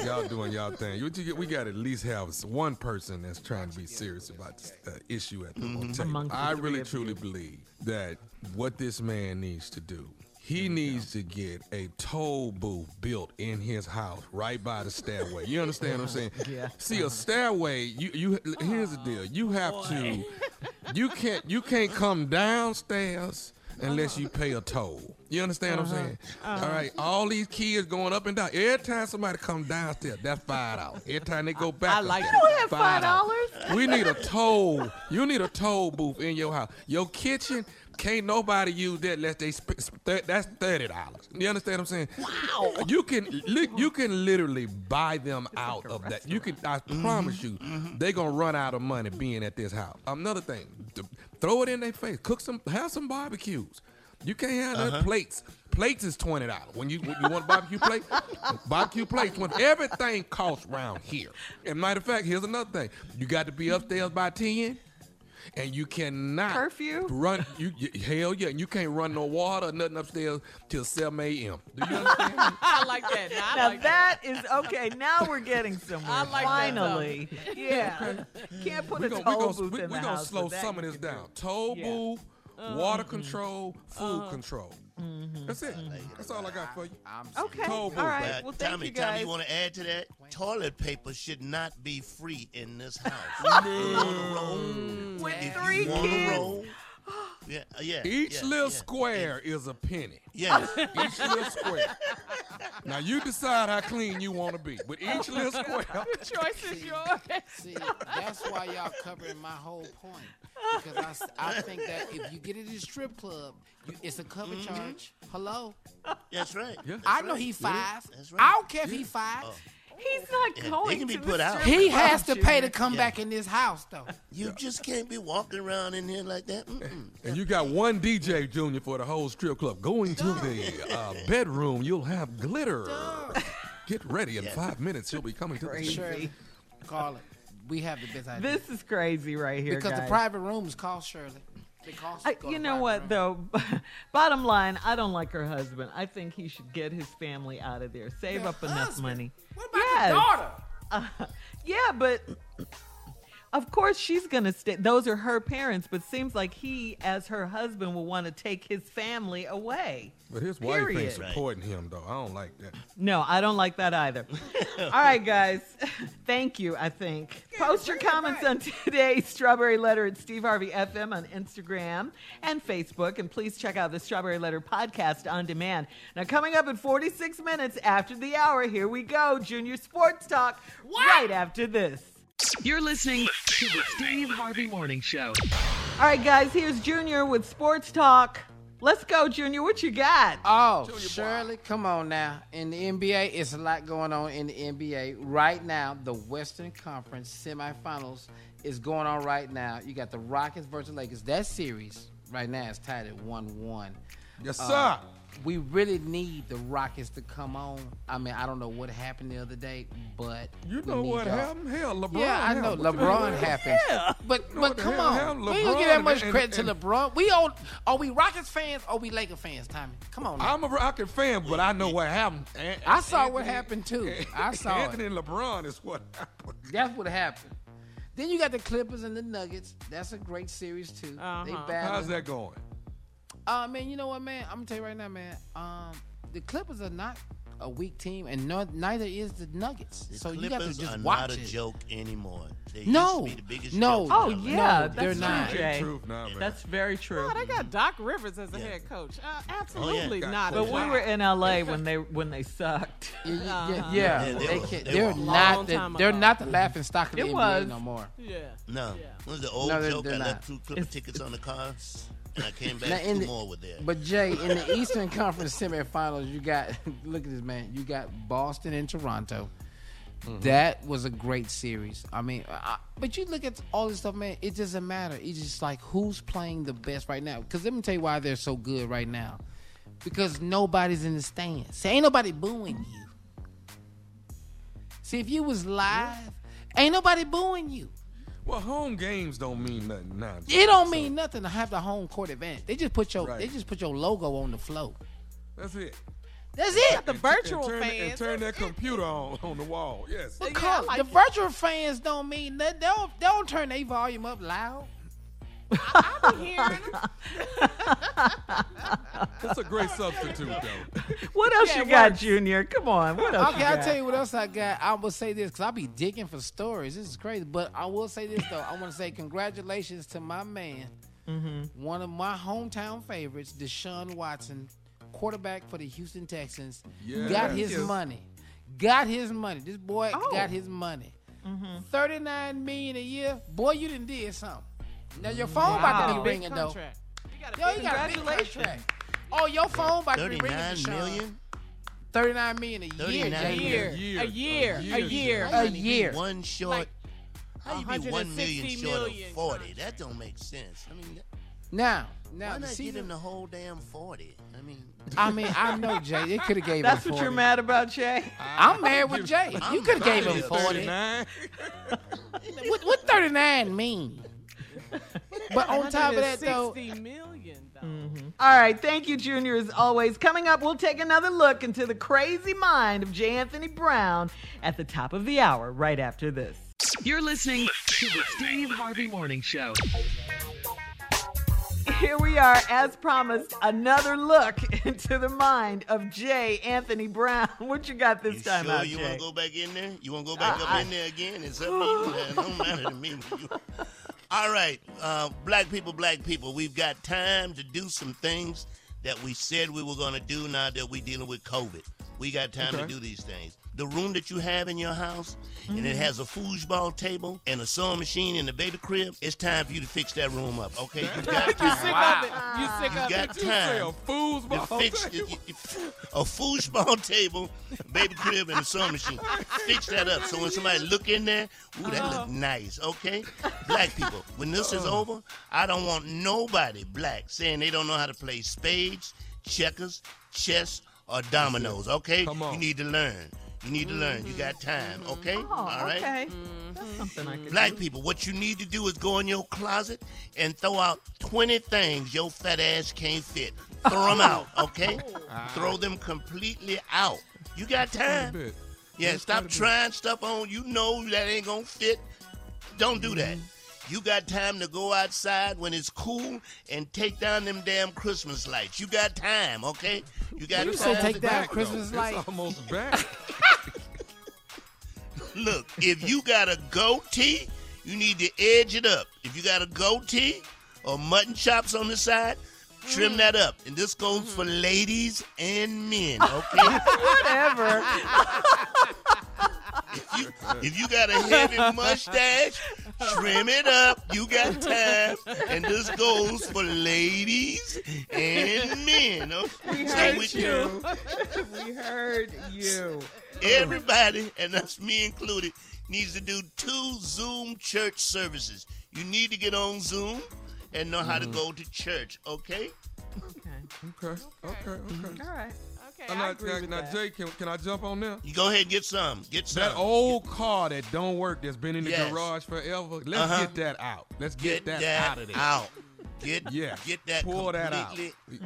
y'all doing y'all thing. We got to at least have one person that's trying to be serious about this uh, issue at the table. The I really truly believe that what this man needs to do, he needs to get a toll booth built in his house right by the stairway. You understand what I'm saying? [laughs] Yeah. See, a stairway. You you. Here's the deal. You have to. [laughs] You can't. You can't come downstairs unless you pay a toll. You understand what I'm saying? Uh-huh. All right. All these kids going up and down. Every time somebody come downstairs, that's five dollars. Every time they go back, I like it. You don't have $5? We need a toll. You need a toll booth in your house. Your kitchen. Can't nobody use that unless they sp- sp- th- that's thirty dollars. You understand what I'm saying? Wow. You can li- you can literally buy them out of that. You can I promise you, they're gonna run out of money being at this house. Another thing, th- throw it in their face. Cook some, have some barbecues. You can't have no Uh-huh. plates. Plates is twenty dollars. When you when you want a barbecue plate, [laughs] barbecue plate twenty. Everything costs around here. And matter of fact, here's another thing. You got to be upstairs by ten and you cannot Curfew? run. You, you hell yeah, and you can't run no water or nothing upstairs till seven a.m. Do you understand? [laughs] I like that. Now, Now like that is okay. Now we're getting somewhere. I like that, Finally, yeah. Can't put we a gonna, toll we gonna, booth we, in we the gonna house. slow some of this down. Toll Yeah. booth, Uh, water mhm. control, food control. Mm-hmm. That's it. Mm-hmm. That's all I got for you. Okay. Toll booth. All right. Well, thank Tommy, you Tommy, you want to add to that? Toilet paper should not be free in this house. Mm. With If three you wanna kids. roll, [gasps] yeah, uh, yeah. Each yeah, little yeah. square is a penny. Yes. [laughs] Each little square. Now you decide how clean you want to be. With each little [laughs] square. The choice is yours. See, that's why y'all covering my whole point. Because I, I think that if you get it at a strip club, you, it's a cover Mm-hmm. charge. Hello? That's right. Yeah. I know he five. That's right. I don't care if he five. He's not Yeah, going they can be to put out. strip He club, has to pay to Junior. come Yeah. back in this house, though. You just can't be walking around in here like that. Mm-mm. And you got one DJ, Junior, for the whole strip club. Going to the uh, bedroom, you'll have glitter. Get ready. In five minutes, he'll be coming to the Crazy. Shirley, call it. We have the best idea. This is crazy right here, because guys. the private rooms call Shirley. I, you know what room. though? [laughs] Bottom line, I don't like her husband. I think he should get his family out of there. Save The up enough money. What about Yes. the daughter? Uh, [laughs] yeah, but of course she's gonna stay. Those are her parents, but seems like he, as her husband, will want to take his family away. But his wife ain't Period. supporting him, though. I don't like that. No, I don't like that either. [laughs] All right, guys. [laughs] Thank you, I think. Post your comments on [laughs] today's Strawberry Letter at Steve Harvey FM on Instagram and Facebook. And please check out the Strawberry Letter podcast on demand. Now, coming up in 46 minutes after the hour, here we go. Junior Sports Talk right after this. You're listening to the Steve Harvey Morning Show. All right, guys, here's Junior with Sports Talk. Let's go, Junior. What you got? Oh, Shirley, come on now. In the NBA, it's a lot going on in the NBA. Right now, the Western Conference semifinals is going on right now. You got the Rockets versus Lakers. That series right now is tied at 1 1. Yes, Uh, sir. We really need the Rockets to come on. I mean, I don't know what happened the other day, but You we know need what y'all. happened? Hell, LeBron. Yeah, I know happened. What you LeBron know? happened. Yeah. But You know but come on, we ain't gonna give that much and- credit to and- LeBron. We all are we Rockets fans or we Laker fans, Tommy? Come on. Now. I'm a Rocket fan, but I know what happened. An- [laughs] I saw what happened too. I [laughs] saw Anthony it. and LeBron is what happened. That's what happened. Then you got the Clippers and the Nuggets. That's a great series too. They Uh-huh. battling. How's that going? Uh man, you know what, man? I'm gonna tell you right now, man. Um, the Clippers are not a weak team, and no, neither is the Nuggets. The so you got to just are watch not a it. joke anymore. They No. used to be the biggest No. joke Oh, in yeah. No, that's they're true, not. Jay. Truth now, man. That's very true. Oh, they got Doc Rivers as a head coach. Uh, absolutely Got not. But we were in LA when they when they sucked. [laughs] Yeah, yeah, Uh-huh. yeah. Yeah, they they were- can, they they're not. The, they're ago. not the laughing stock of the It NBA was. no more. Yeah. No. Yeah. Was the old No, they're- joke? they're I left two Clipper tickets on the cars, and I came back. Two the- more were there. But Jay, in the Eastern [laughs] Conference semifinals, you got [laughs] look at this man. You got Boston and Toronto. Mm-hmm. That was a great series. I mean, I, but you look at all this stuff, man. It doesn't matter. It's just like who's playing the best right now. Because let me tell you why they're so good right now. Because nobody's in the stands. See, ain't nobody booing you. See, if you was live, ain't nobody booing you. Well, home games don't mean nothing now. It don't So, mean nothing to have the home court advantage. They just put your Right. they just put your logo on the floor. That's it. That's it. The virtual and turn, fans. And turn that computer on on the wall. Yes. But Yeah, like the it. virtual fans don't mean that. They don't, they don't turn their volume up loud. I be hearing them. That's a great substitute, though. What else Yeah, you got, works. Junior? Come on. What else Okay, you I'll tell you what else I got. I will say this because I'll be digging for stories. This is crazy. But I will say this, though. I want to say congratulations to my man, Mm-hmm. one of my hometown favorites, Deshaun Watson, quarterback for the Houston Texans. Yeah. got his you. money. Got his money. This boy Oh. got his money. Mm-hmm. 39 million a year. Boy, you didn't did something. Now your phone about to Wow. be Big ringing though. contract. You got a Yo, big you got a big Congratulations. contract. Oh, your phone about to be ringing. 39 Deshaun. million? 39 million a year, 39 A year. A year. A year. A A year. year. A year. One short. Like how you be one million short of forty? contract. That don't make sense. I mean, Now, now why the not give season. him the whole damn forty? I mean, [laughs] I mean, I know Jay. They could have gave That's him what you're mad about, Jay? I'm mad with Jay. You I'm could have gave him 40. 39. [laughs] What, what 39 mean? But on top of that, though, 160 million, though. Mm-hmm. All right. Thank you, Junior, as always. Coming up, we'll take another look into the crazy mind of J. Anthony Brown at the top of the hour, right after this. You're listening to the Steve Harvey Morning Show. Here we are, as promised, another look [laughs] into the mind of J. Anthony Brown. [laughs] What you got this you time sure out, you Jay? want to go back in there? You want to go back Uh, up I- in there again? It's up to you, man. It don't matter to me. [laughs] All right, uh, black people, black people, we've got time to do some things that we said we were going to do now that we're dealing with COVID. We got time Okay. to do these things. The room that you have in your house, and Mm-hmm. it has a foosball table and a sewing machine in the baby crib. It's time for you to fix that room up, okay? You [laughs] got You time. sick of it. [laughs] You sick You of got it. You say a time. foosball to fix table? you- you- a foosball [laughs] table, baby crib, and a sewing machine. Fix that up so when somebody look in there, ooh, that Uh-huh. look nice, okay? Black people, when this is over, I don't want nobody black saying they don't know how to play spades, checkers, chess, or dominoes, okay? Come on. You need to learn. You need to learn. You got time, mm-hmm. okay? Oh, All right? okay. That's mm-hmm. something I could Black do. people, what you need to do is go in your closet and throw out 20 things your fat ass can't fit. Throw them out, [laughs] okay? Oh. Throw them completely out. You got time. Yeah, stop quite a bit. trying stuff on you know that ain't gonna fit. Don't do that. Mm-hmm. You got time to go outside when it's cool and take down them damn Christmas lights. You got time, okay? You got You time. say take to- down Christmas though. light. It's almost [laughs] back. [laughs] Look, if you got a goatee, you need to edge it up. If you got a goatee or mutton chops on the side, trim Mm. that up. And this goes for ladies and men, [laughs] okay? Whatever. If, you, if you got a heavy mustache, trim it up. You got time. And this goes for ladies and men. Okay? We So heard with you. we heard you. Everybody, and that's me included, needs to do two Zoom church services. You need to get on Zoom and know how to mm-hmm. go to church, okay? Okay. Okay, okay, okay. All right. Okay, Now, I now, agree now, with now, that. Jay, can, can I jump on there? You go ahead and get some. Get some. That old car that don't work that's been in the Yes. garage forever. Let's Uh-huh. get that out. Let's get, get, that, out of there. out. Get [laughs] Yeah. get that Pull that out.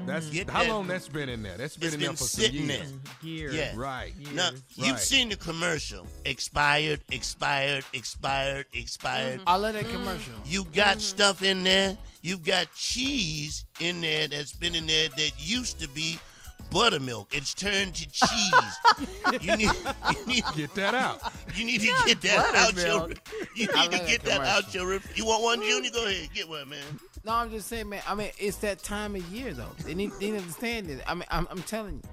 That's Get how that- long that's been in there. That's been It's in there been for some sitting years. there. Years. Yeah. Right. Now, you've Right. seen the commercial. Expired, expired, expired, expired. Mm-hmm. I love that commercial. Mm-hmm. You got mm-hmm. stuff in there. You've got cheese in there that's been in there that used to be buttermilk. It's turned to cheese. [laughs] you need, you need Get that out. You need to get that out your. buttermilk. You I need to love get that that out your. You want one, Junior? Go ahead, get one, man. No, I'm just saying, man. I mean, it's that time of year, though. They need, they need to understand this. I mean, I'm, I'm telling you,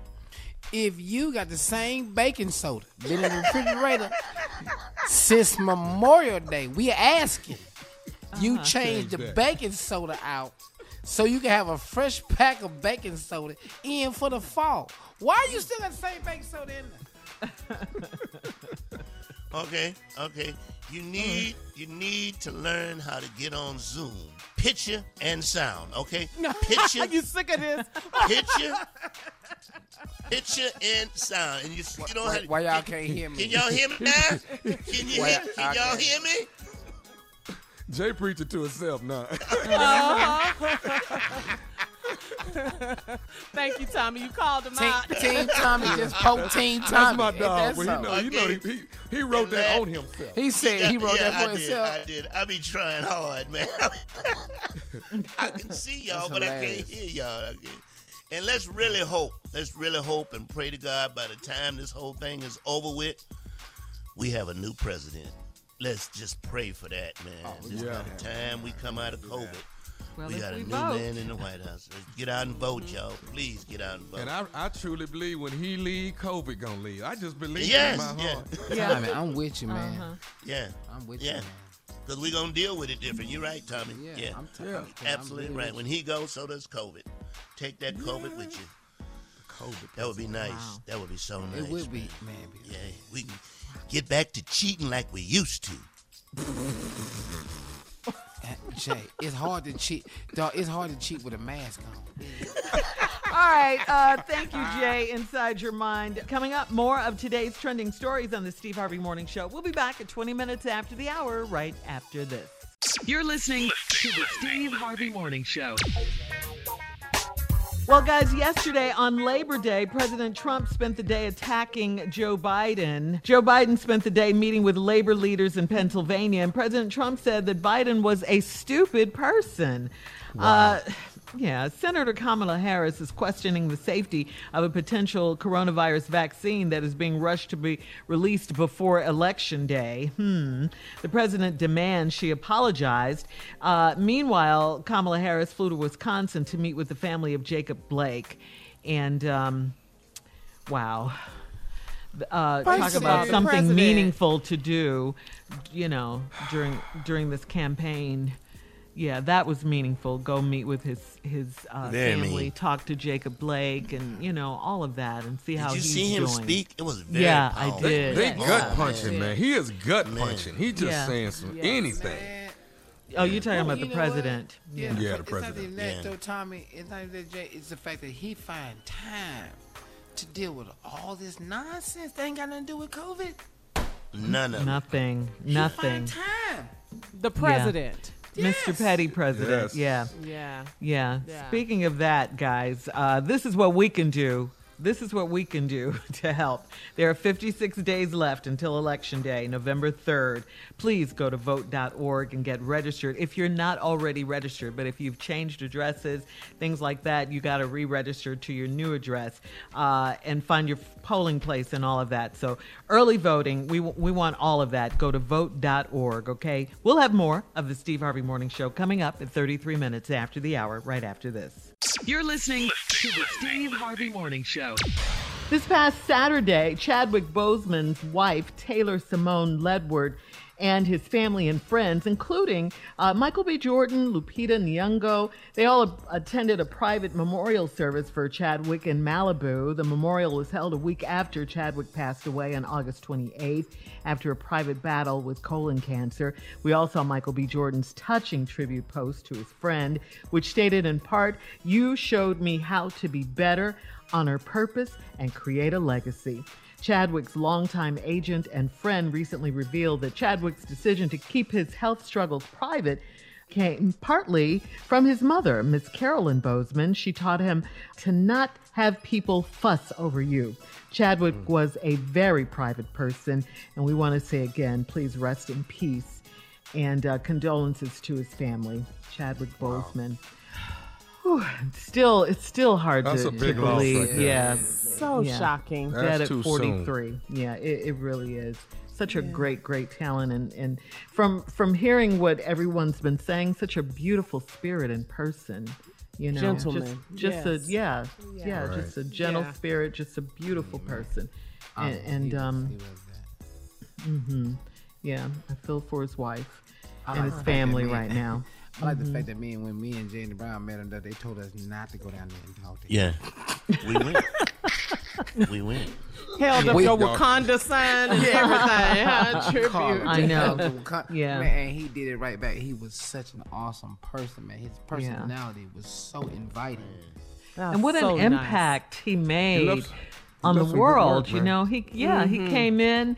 if you got the same baking soda been in the refrigerator since Memorial Day, we are asking you change the Change that. baking soda out so you can have a fresh pack of baking soda in for the fall. Why are you still got the same baking soda in there? [laughs] Okay, okay. You need you need to learn how to get on Zoom. Picture and sound, okay? [laughs] Picture, [laughs] you sick of this? picture, picture and sound. And you, you don't Why, have why y'all can't hear me? Can y'all hear me now? Can you Why- can y'all hear me? Jay preaching to himself now. Uh-huh. Thank you, Tommy. You called him Team, out. Team Tommy just poked Team Tommy. That's my dog. that Well, you know, so? you know, he, he, he wrote that that- on himself. He said he wrote yeah, that for I did, himself. I did. I be trying hard, man. [laughs] I can see y'all, That's but I can't hear y'all. Can't- And let's really hope. Let's really hope and pray to God by the time this whole thing is over with, we have a new president. Let's just pray for that, man. This yeah. by the time we come out of COVID, Well, we got a we new vote. man in the White House. Let's get out and vote, y'all. Please get out and vote. And I, I truly believe when he leave, COVID gonna leave. I just believe Yes, in my yeah. heart. [laughs] Yeah, I mean, I'm with you, man. Uh-huh. yeah, I'm with yeah. you, man. Because we're going to deal with it different. You're right, Tommy. Yeah, yeah. I'm t- Yeah. I'm- I'm Absolutely right. When he goes, so does COVID. Take that COVID with you. COVID. That would be nice. Wow. That would be so nice. It would be, man. man. Yeah, we can get back to cheating like we used to. [laughs] Jay, it's hard to cheat. Dog, it's hard to cheat with a mask on. [laughs] All right. Uh, thank you, Jay. Inside your mind. Coming up, more of today's trending stories on the Steve Harvey Morning Show. We'll be back at 20 minutes after the hour, right after this. You're listening to the Steve Harvey Morning Show. Well, guys, yesterday on Labor Day, President Trump spent the day attacking Joe Biden. Joe Biden spent the day meeting with labor leaders in Pennsylvania, and President Trump said that Biden was a stupid person. Uh, yeah, Senator Kamala Harris is questioning the safety of a potential coronavirus vaccine that is being rushed to be released before Election Day. Hmm. The president demands she apologized. Uh, meanwhile, Kamala Harris flew to Wisconsin to meet with the family of Jacob Blake. And, um, wow. uh, talk about something meaningful to do, you know, during during this campaign. Yeah, that was meaningful. Go meet with his his uh, family, mean. talk to Jacob Blake, and you know all of that, and see how you he's see him doing. speak? It was very yeah, powerful. I did. they Yeah. gut punching, man. He is gut Man. punching. He just Yeah. saying some Yes. anything. Oh, you're talking about You the know what? president. Yeah, Yeah, but the It's not even that, though, Tommy. It's not even that, Jay. It's the fact that he find time to deal with all this nonsense that ain't got nothing to do with COVID. None of it. Nothing. He Nothing. Time. The president. Mr. Petty President. Yes. Yeah. Yeah. Yeah. Yeah. Speaking of that, guys, uh, this is what we can do. This is what we can do [laughs] to help. There are 56 days left until Election Day, November 3rd. Please go to vote.org and get registered. If you're not already registered, but if you've changed addresses, things like that, you got to re register to your new address uh, and find your polling place and all of that. So, early voting, we, w- we want all of that. Go to vote.org, okay? We'll have more of the Steve Harvey Morning Show coming up at 33 minutes after the hour, right after this. You're listening to the Steve Harvey Morning Show. This past Saturday, Chadwick Boseman's wife, Taylor Simone Ledward, and his family and friends, including uh, Michael B. Jordan, Lupita Nyong'o, they all a- attended a private memorial service for Chadwick in Malibu. The memorial was held a week after Chadwick passed away on August 28th after a private battle with colon cancer. We all saw Michael B. Jordan's touching tribute post to his friend, which stated in part, You showed me how to be better, honor purpose, and create a legacy. Chadwick's longtime agent and friend recently revealed that Chadwick's decision to keep his health struggles private came partly from his mother, Miss Carolyn Boseman. She taught him to not have people fuss over you. Chadwick was a very private person, and we want to say again, please rest in peace and uh, condolences to his family, Chadwick Boseman. Whew, still, it's still hard That's to, a big to loss believe. right there. yeah, So Yeah. shocking. That's dead at too soon. 43. Yeah, it, it really is. Such a great, great talent, and and from from hearing what everyone's been saying, such a beautiful spirit in person. You know, Gentleman. just, just Yes. a yeah, Yeah. yeah, Right. just a gentle Yeah. spirit, just a beautiful person, and, He and um, hmm, yeah, I feel for his wife I and his family right now. [laughs] I like the fact mm-hmm. that me and when me and Jay Brown met him, that they told us not to go down there and talk to him. Yeah. We went. [laughs] we went. Held up We- your Y'all- Wakanda sign and everything. huh? [laughs] Tribute. I know. Yeah. Man, and he did it right back. He was such an awesome person, man. His personality was so inviting. That's and what so an nice. impact he made loves- on does the world. work, you know, he yeah, he mm-hmm. came in,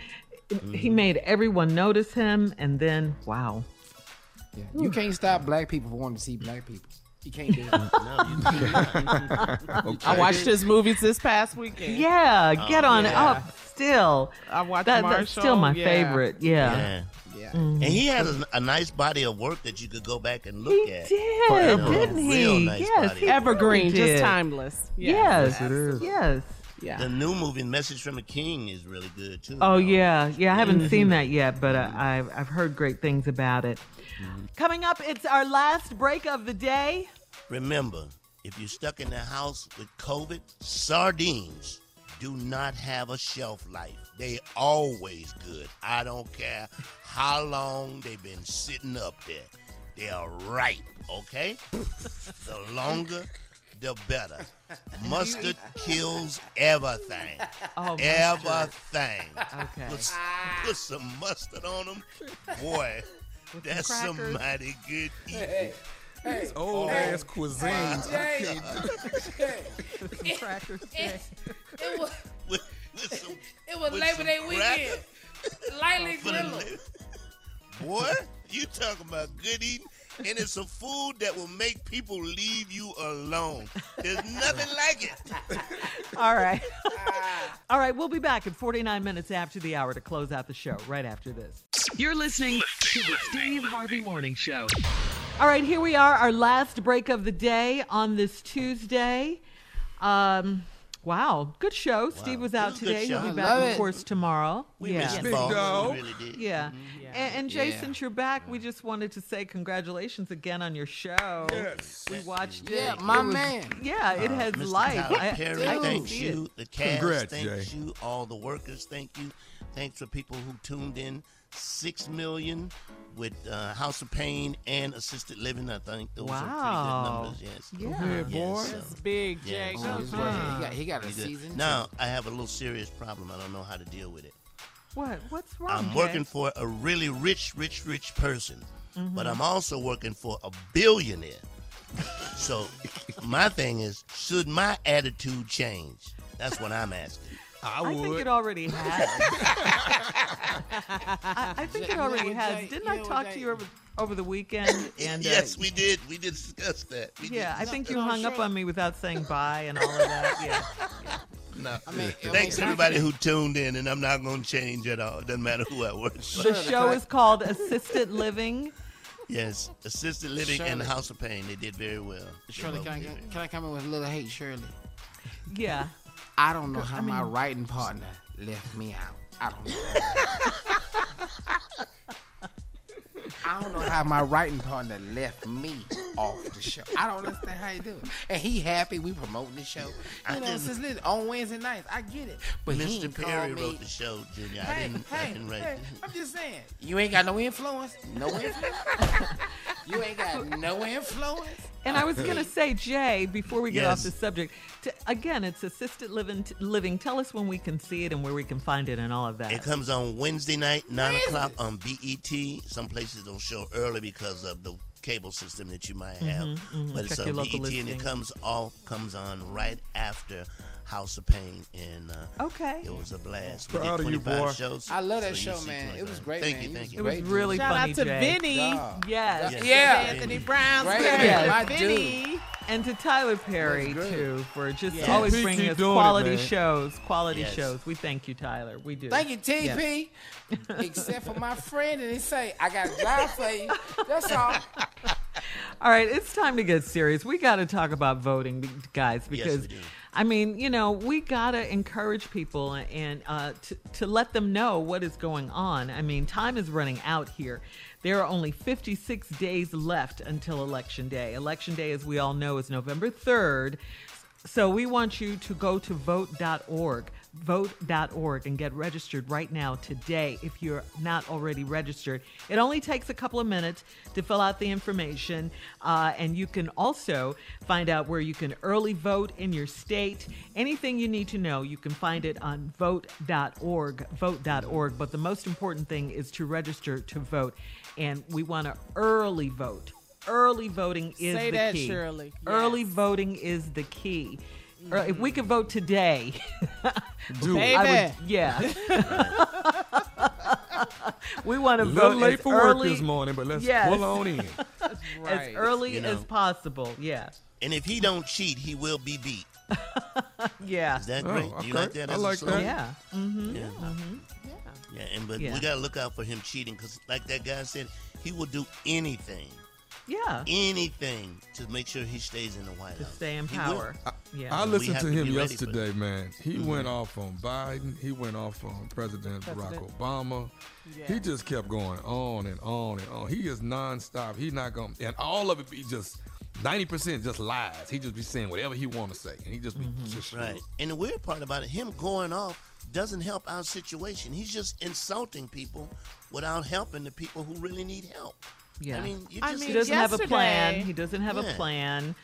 he mm-hmm. made everyone notice him, and then wow, Yeah. You can't stop black people from wanting to see black people. You can't do it. [laughs] No, you [laughs] I watched his movies this past weekend. yeah, oh, get on yeah. up. Still, I watched that, Marshall. that's still my yeah. favorite. Yeah, Yeah. Yeah. Mm-hmm. And he had a, a nice body of work that you could go back and look he at. did, Forever. didn't Real he? nice yes, body. he Evergreen, really just did. timeless. Yeah. Yes, it is. yes. Yeah. The new movie, Message from a King, is really good too. Oh yeah, yeah. I haven't seen mm-hmm. that yet, but uh, mm-hmm. I've I've heard great things about it. Mm-hmm. Coming up, it's our last break of the day. Remember, if you're stuck in the house with COVID, sardines do not have a shelf life. They always good. I don't care how long they've been sitting up there. They are ripe, okay? the longer, the better. [laughs] Mustard kills everything. [laughs] Oh, mustard. everything. Okay. Put, put some mustard on them. Boy, [laughs] that's some crackers. mighty good eating. These old ass cuisines. I can't do- Some crackers. It was, With, with some, it was with Labor Day weekend. Lightly For grilled. Boy, you talking about good eating, and it's a food that will make people leave you alone. There's nothing like it. [laughs] All right. [laughs] All right, we'll be back in 49 minutes after the hour to close out the show, right after this. You're listening to the Steve Harvey Morning Show. All right, here we are, our last break of the day on this Tuesday. Um, Wow, good show. Steve was out It was a good today. He'll be back, of course, tomorrow. We yeah. missed Big Ball. dog. We really did. Yeah. And, and Jay, Yeah. since you're back, we just wanted to say congratulations again on your show. Yes. We watched it. Yeah, my It was- man. Yeah, it has Mr. life. Tyler I, Perry, I can thanks see you. it. The cast, Congrats, thanks Jay. you. All the workers, thank you. Thanks for people who tuned in. Six million with uh, House of Payne and assisted living. I think those are Wow. pretty good numbers. Yes. Yeah. Go ahead, boy. Yes, That's big, Yeah, Jay. so Good it's He got, he got a Pretty good. season. Now I have a little serious problem. I don't know how to deal with it. What? What's wrong? I'm Jay? working for a really rich, rich, rich person, Mm-hmm. but I'm also working for a billionaire. [laughs] so my thing is, should my attitude change? That's what I'm asking. I I think it already [laughs] has. I, I think Jay, it you know already has. Jay? Didn't You I know what, talk Jay? to you over, over the weekend? [laughs] And uh, yes, we did. We did discuss that. We Yeah, I did. think you no, hung up on me without saying bye and all of that. Yeah. No. I mean, Thanks everybody who tuned in, and I'm not going to change at all. Doesn't matter who I work for. The show is called Assisted Living. Yes, assisted living and Shirley. House of Payne. They did very well. They Shirley, can I, did very can I come in with a little hate, Shirley? Yeah. I don't know how my writing partner left me out. I don't know. [laughs] I don't know how my writing partner left me off the show. I don't understand how he do it. And he happy we promoting the show. I You know, didn't- since listen, on Wednesday nights, I get it. But he Mr. ain't Perry called me. wrote the show, Junior. I Hey, didn't, I hey, didn't write hey, it. I'm just saying. You ain't got no influence. No influence. [laughs] you ain't got no influence. And I was going to say, Jay, before we get off the subject, to, again, it's assisted living, living. Tell us when we can see it and where we can find it and all of that. It comes on Wednesday night, 9 o'clock on BET. Some places don't show early because of the cable system that you might have. mhm. But it's on your local BET and it comes all comes on right after House of Payne. And uh, Okay. it was a blast. We Proud did of you, 25 boy. shows. I love that so show, see man. It was great, Thank man. you, You thank was you. It was really Shout funny, out to Jay. Vinny. Yeah. Yes. Yes. Yeah, Anthony Brown's Great. favorite. Yes. My Vinny. And to Tyler Perry, too, for just Yes. always Keep bringing us doing it, quality shows. Quality Yes. shows. We thank you, Tyler. We do. Thank you, Yes. TP. Except for my [laughs] friend, and he say, I got a job for you. That's all. All right, it's time to get serious. We got to talk about voting, guys, because we do. I mean, you know, we got to encourage people and uh, to, to let them know what is going on. I mean, time is running out here. There are only 56 days left until Election Day. Election Day, as we all know, is November 3rd. So we want you to go to vote.org, vote.org, and get registered right now today if you're not already registered. It only takes a couple of minutes to fill out the information, uh, and you can also find out where you can early vote in your state. Anything you need to know, you can find it on vote.org, vote.org. But the most important thing is to register to vote, and we want to early vote. Early voting is Say the that, key. Shirley. Early voting is the key. Or If we could vote today, [laughs] Do it. I would, yeah. [laughs] [laughs] we want A to little vote late as for work early, this morning, but let's Yes. pull on in. as early You know. as possible. Yeah, And if he don't cheat, he will be beat. yeah, Is that Oh, great? You okay. like that? I as a like slogan? that. yeah. Mm-hmm. Yeah. Yeah, and but Yeah. we gotta look out for him cheating because, like that guy said, he will do anything, Yeah, anything to make sure he stays in the White House, to House. stay in He will. power. Yeah, I listened to to him be ready for yesterday, man. He Mm-hmm. went off on Biden. He went off on President, Barack Obama. Yeah. He just kept going on and on and on. He is nonstop. He's not going, to and all of it be just ninety percent just lies. He just be saying whatever he want to say, and he just be Mm-hmm. just Right. And the weird part about it, him going off doesn't help our situation. He's just insulting people without helping the people who really need help. Yeah. I mean, you I just he doesn't have a plan. He doesn't have a plan.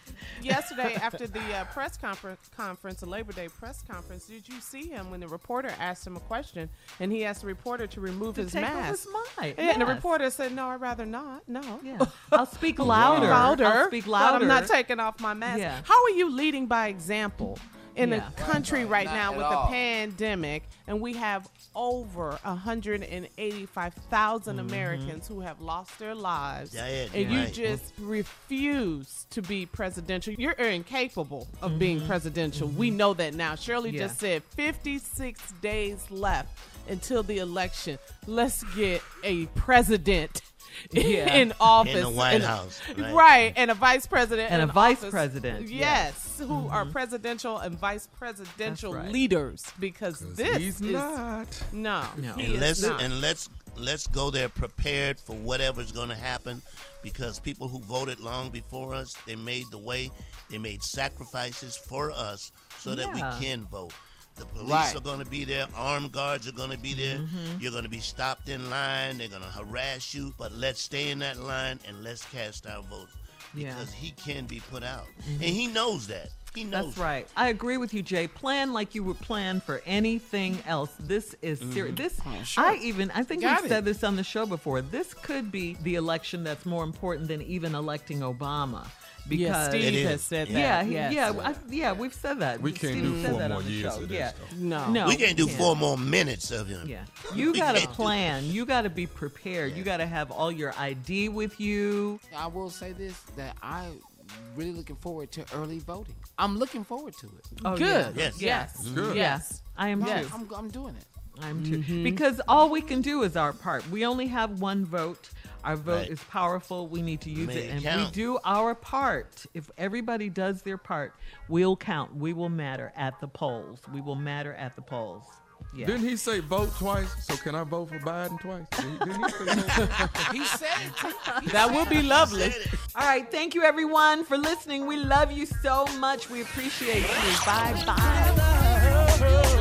Yesterday, [laughs] after the uh, press conference, conference, the Labor Day press conference, did you see him when the reporter asked him a question and he asked the reporter to remove To his take mask? his mic, Yeah, and the reporter said, "No, I'd rather not. No." Yeah, [laughs] I'll speak [laughs] louder. louder. I'll speak but louder. I'm not taking off my mask. Yeah. How are you leading by example in Yeah. a country right Not now at with all. a pandemic, and we have over 185,000 mm-hmm. Americans who have lost their lives, Yeah, yeah, and you right. just refuse to be presidential? You're incapable of mm-hmm. being presidential. We mm-hmm. know that now. Shirley Yeah. just said 56 days left until the election. Let's get a president [laughs] Yeah. in office, In the White and House, [laughs] right. right? And a vice president And a vice office. president, yes, yes. who mm-hmm. are presidential and vice presidential right. leaders because this he's is not. no, No. and is let's not. and let's let's go there prepared for whatever's going to happen because people who voted long before us they made the way they made sacrifices for us so that we can vote the police Right. are going to be there armed guards are going to be there Mm-hmm. you're going to be stopped in line they're going to harass you but let's stay in that line and let's cast our votes Yeah. Mm-hmm. because he can be put out and he knows that he knows That's right. I agree with you, Jay. Plan like you would plan for anything else. This is serious. This, I even, I think Got we've it. said this on the show before. This could be the election that's more important than even electing Obama. Because yeah, Steve has said that. yeah, yes. yeah, I, yeah, we've said that. We can't Steve do four more years of this, Yeah. No. no, we can't do can't. four more minutes of him Yeah. You got to plan. You got to be prepared. You got to have all your ID with you. I will say this that I really looking forward to early voting. I'm looking forward to it. Oh, Good. yeah. Yes. Yes. Good. Yes. I am Yes. I'm, I'm doing it. I'm too. Mm-hmm. Because all we can do is our part. We only have one vote. Our vote Right. is powerful. We need to use Make it. it And we do our part. If everybody does their part, we'll count. We will matter at the polls. We will matter at the polls. Yeah. Didn't he say vote twice? So can I vote for Biden twice? Didn't he- didn't he say that? [laughs] He said it. He [laughs] That would be lovely. All right. Thank you, everyone, for listening. We love you so much. We appreciate you. Bye bye.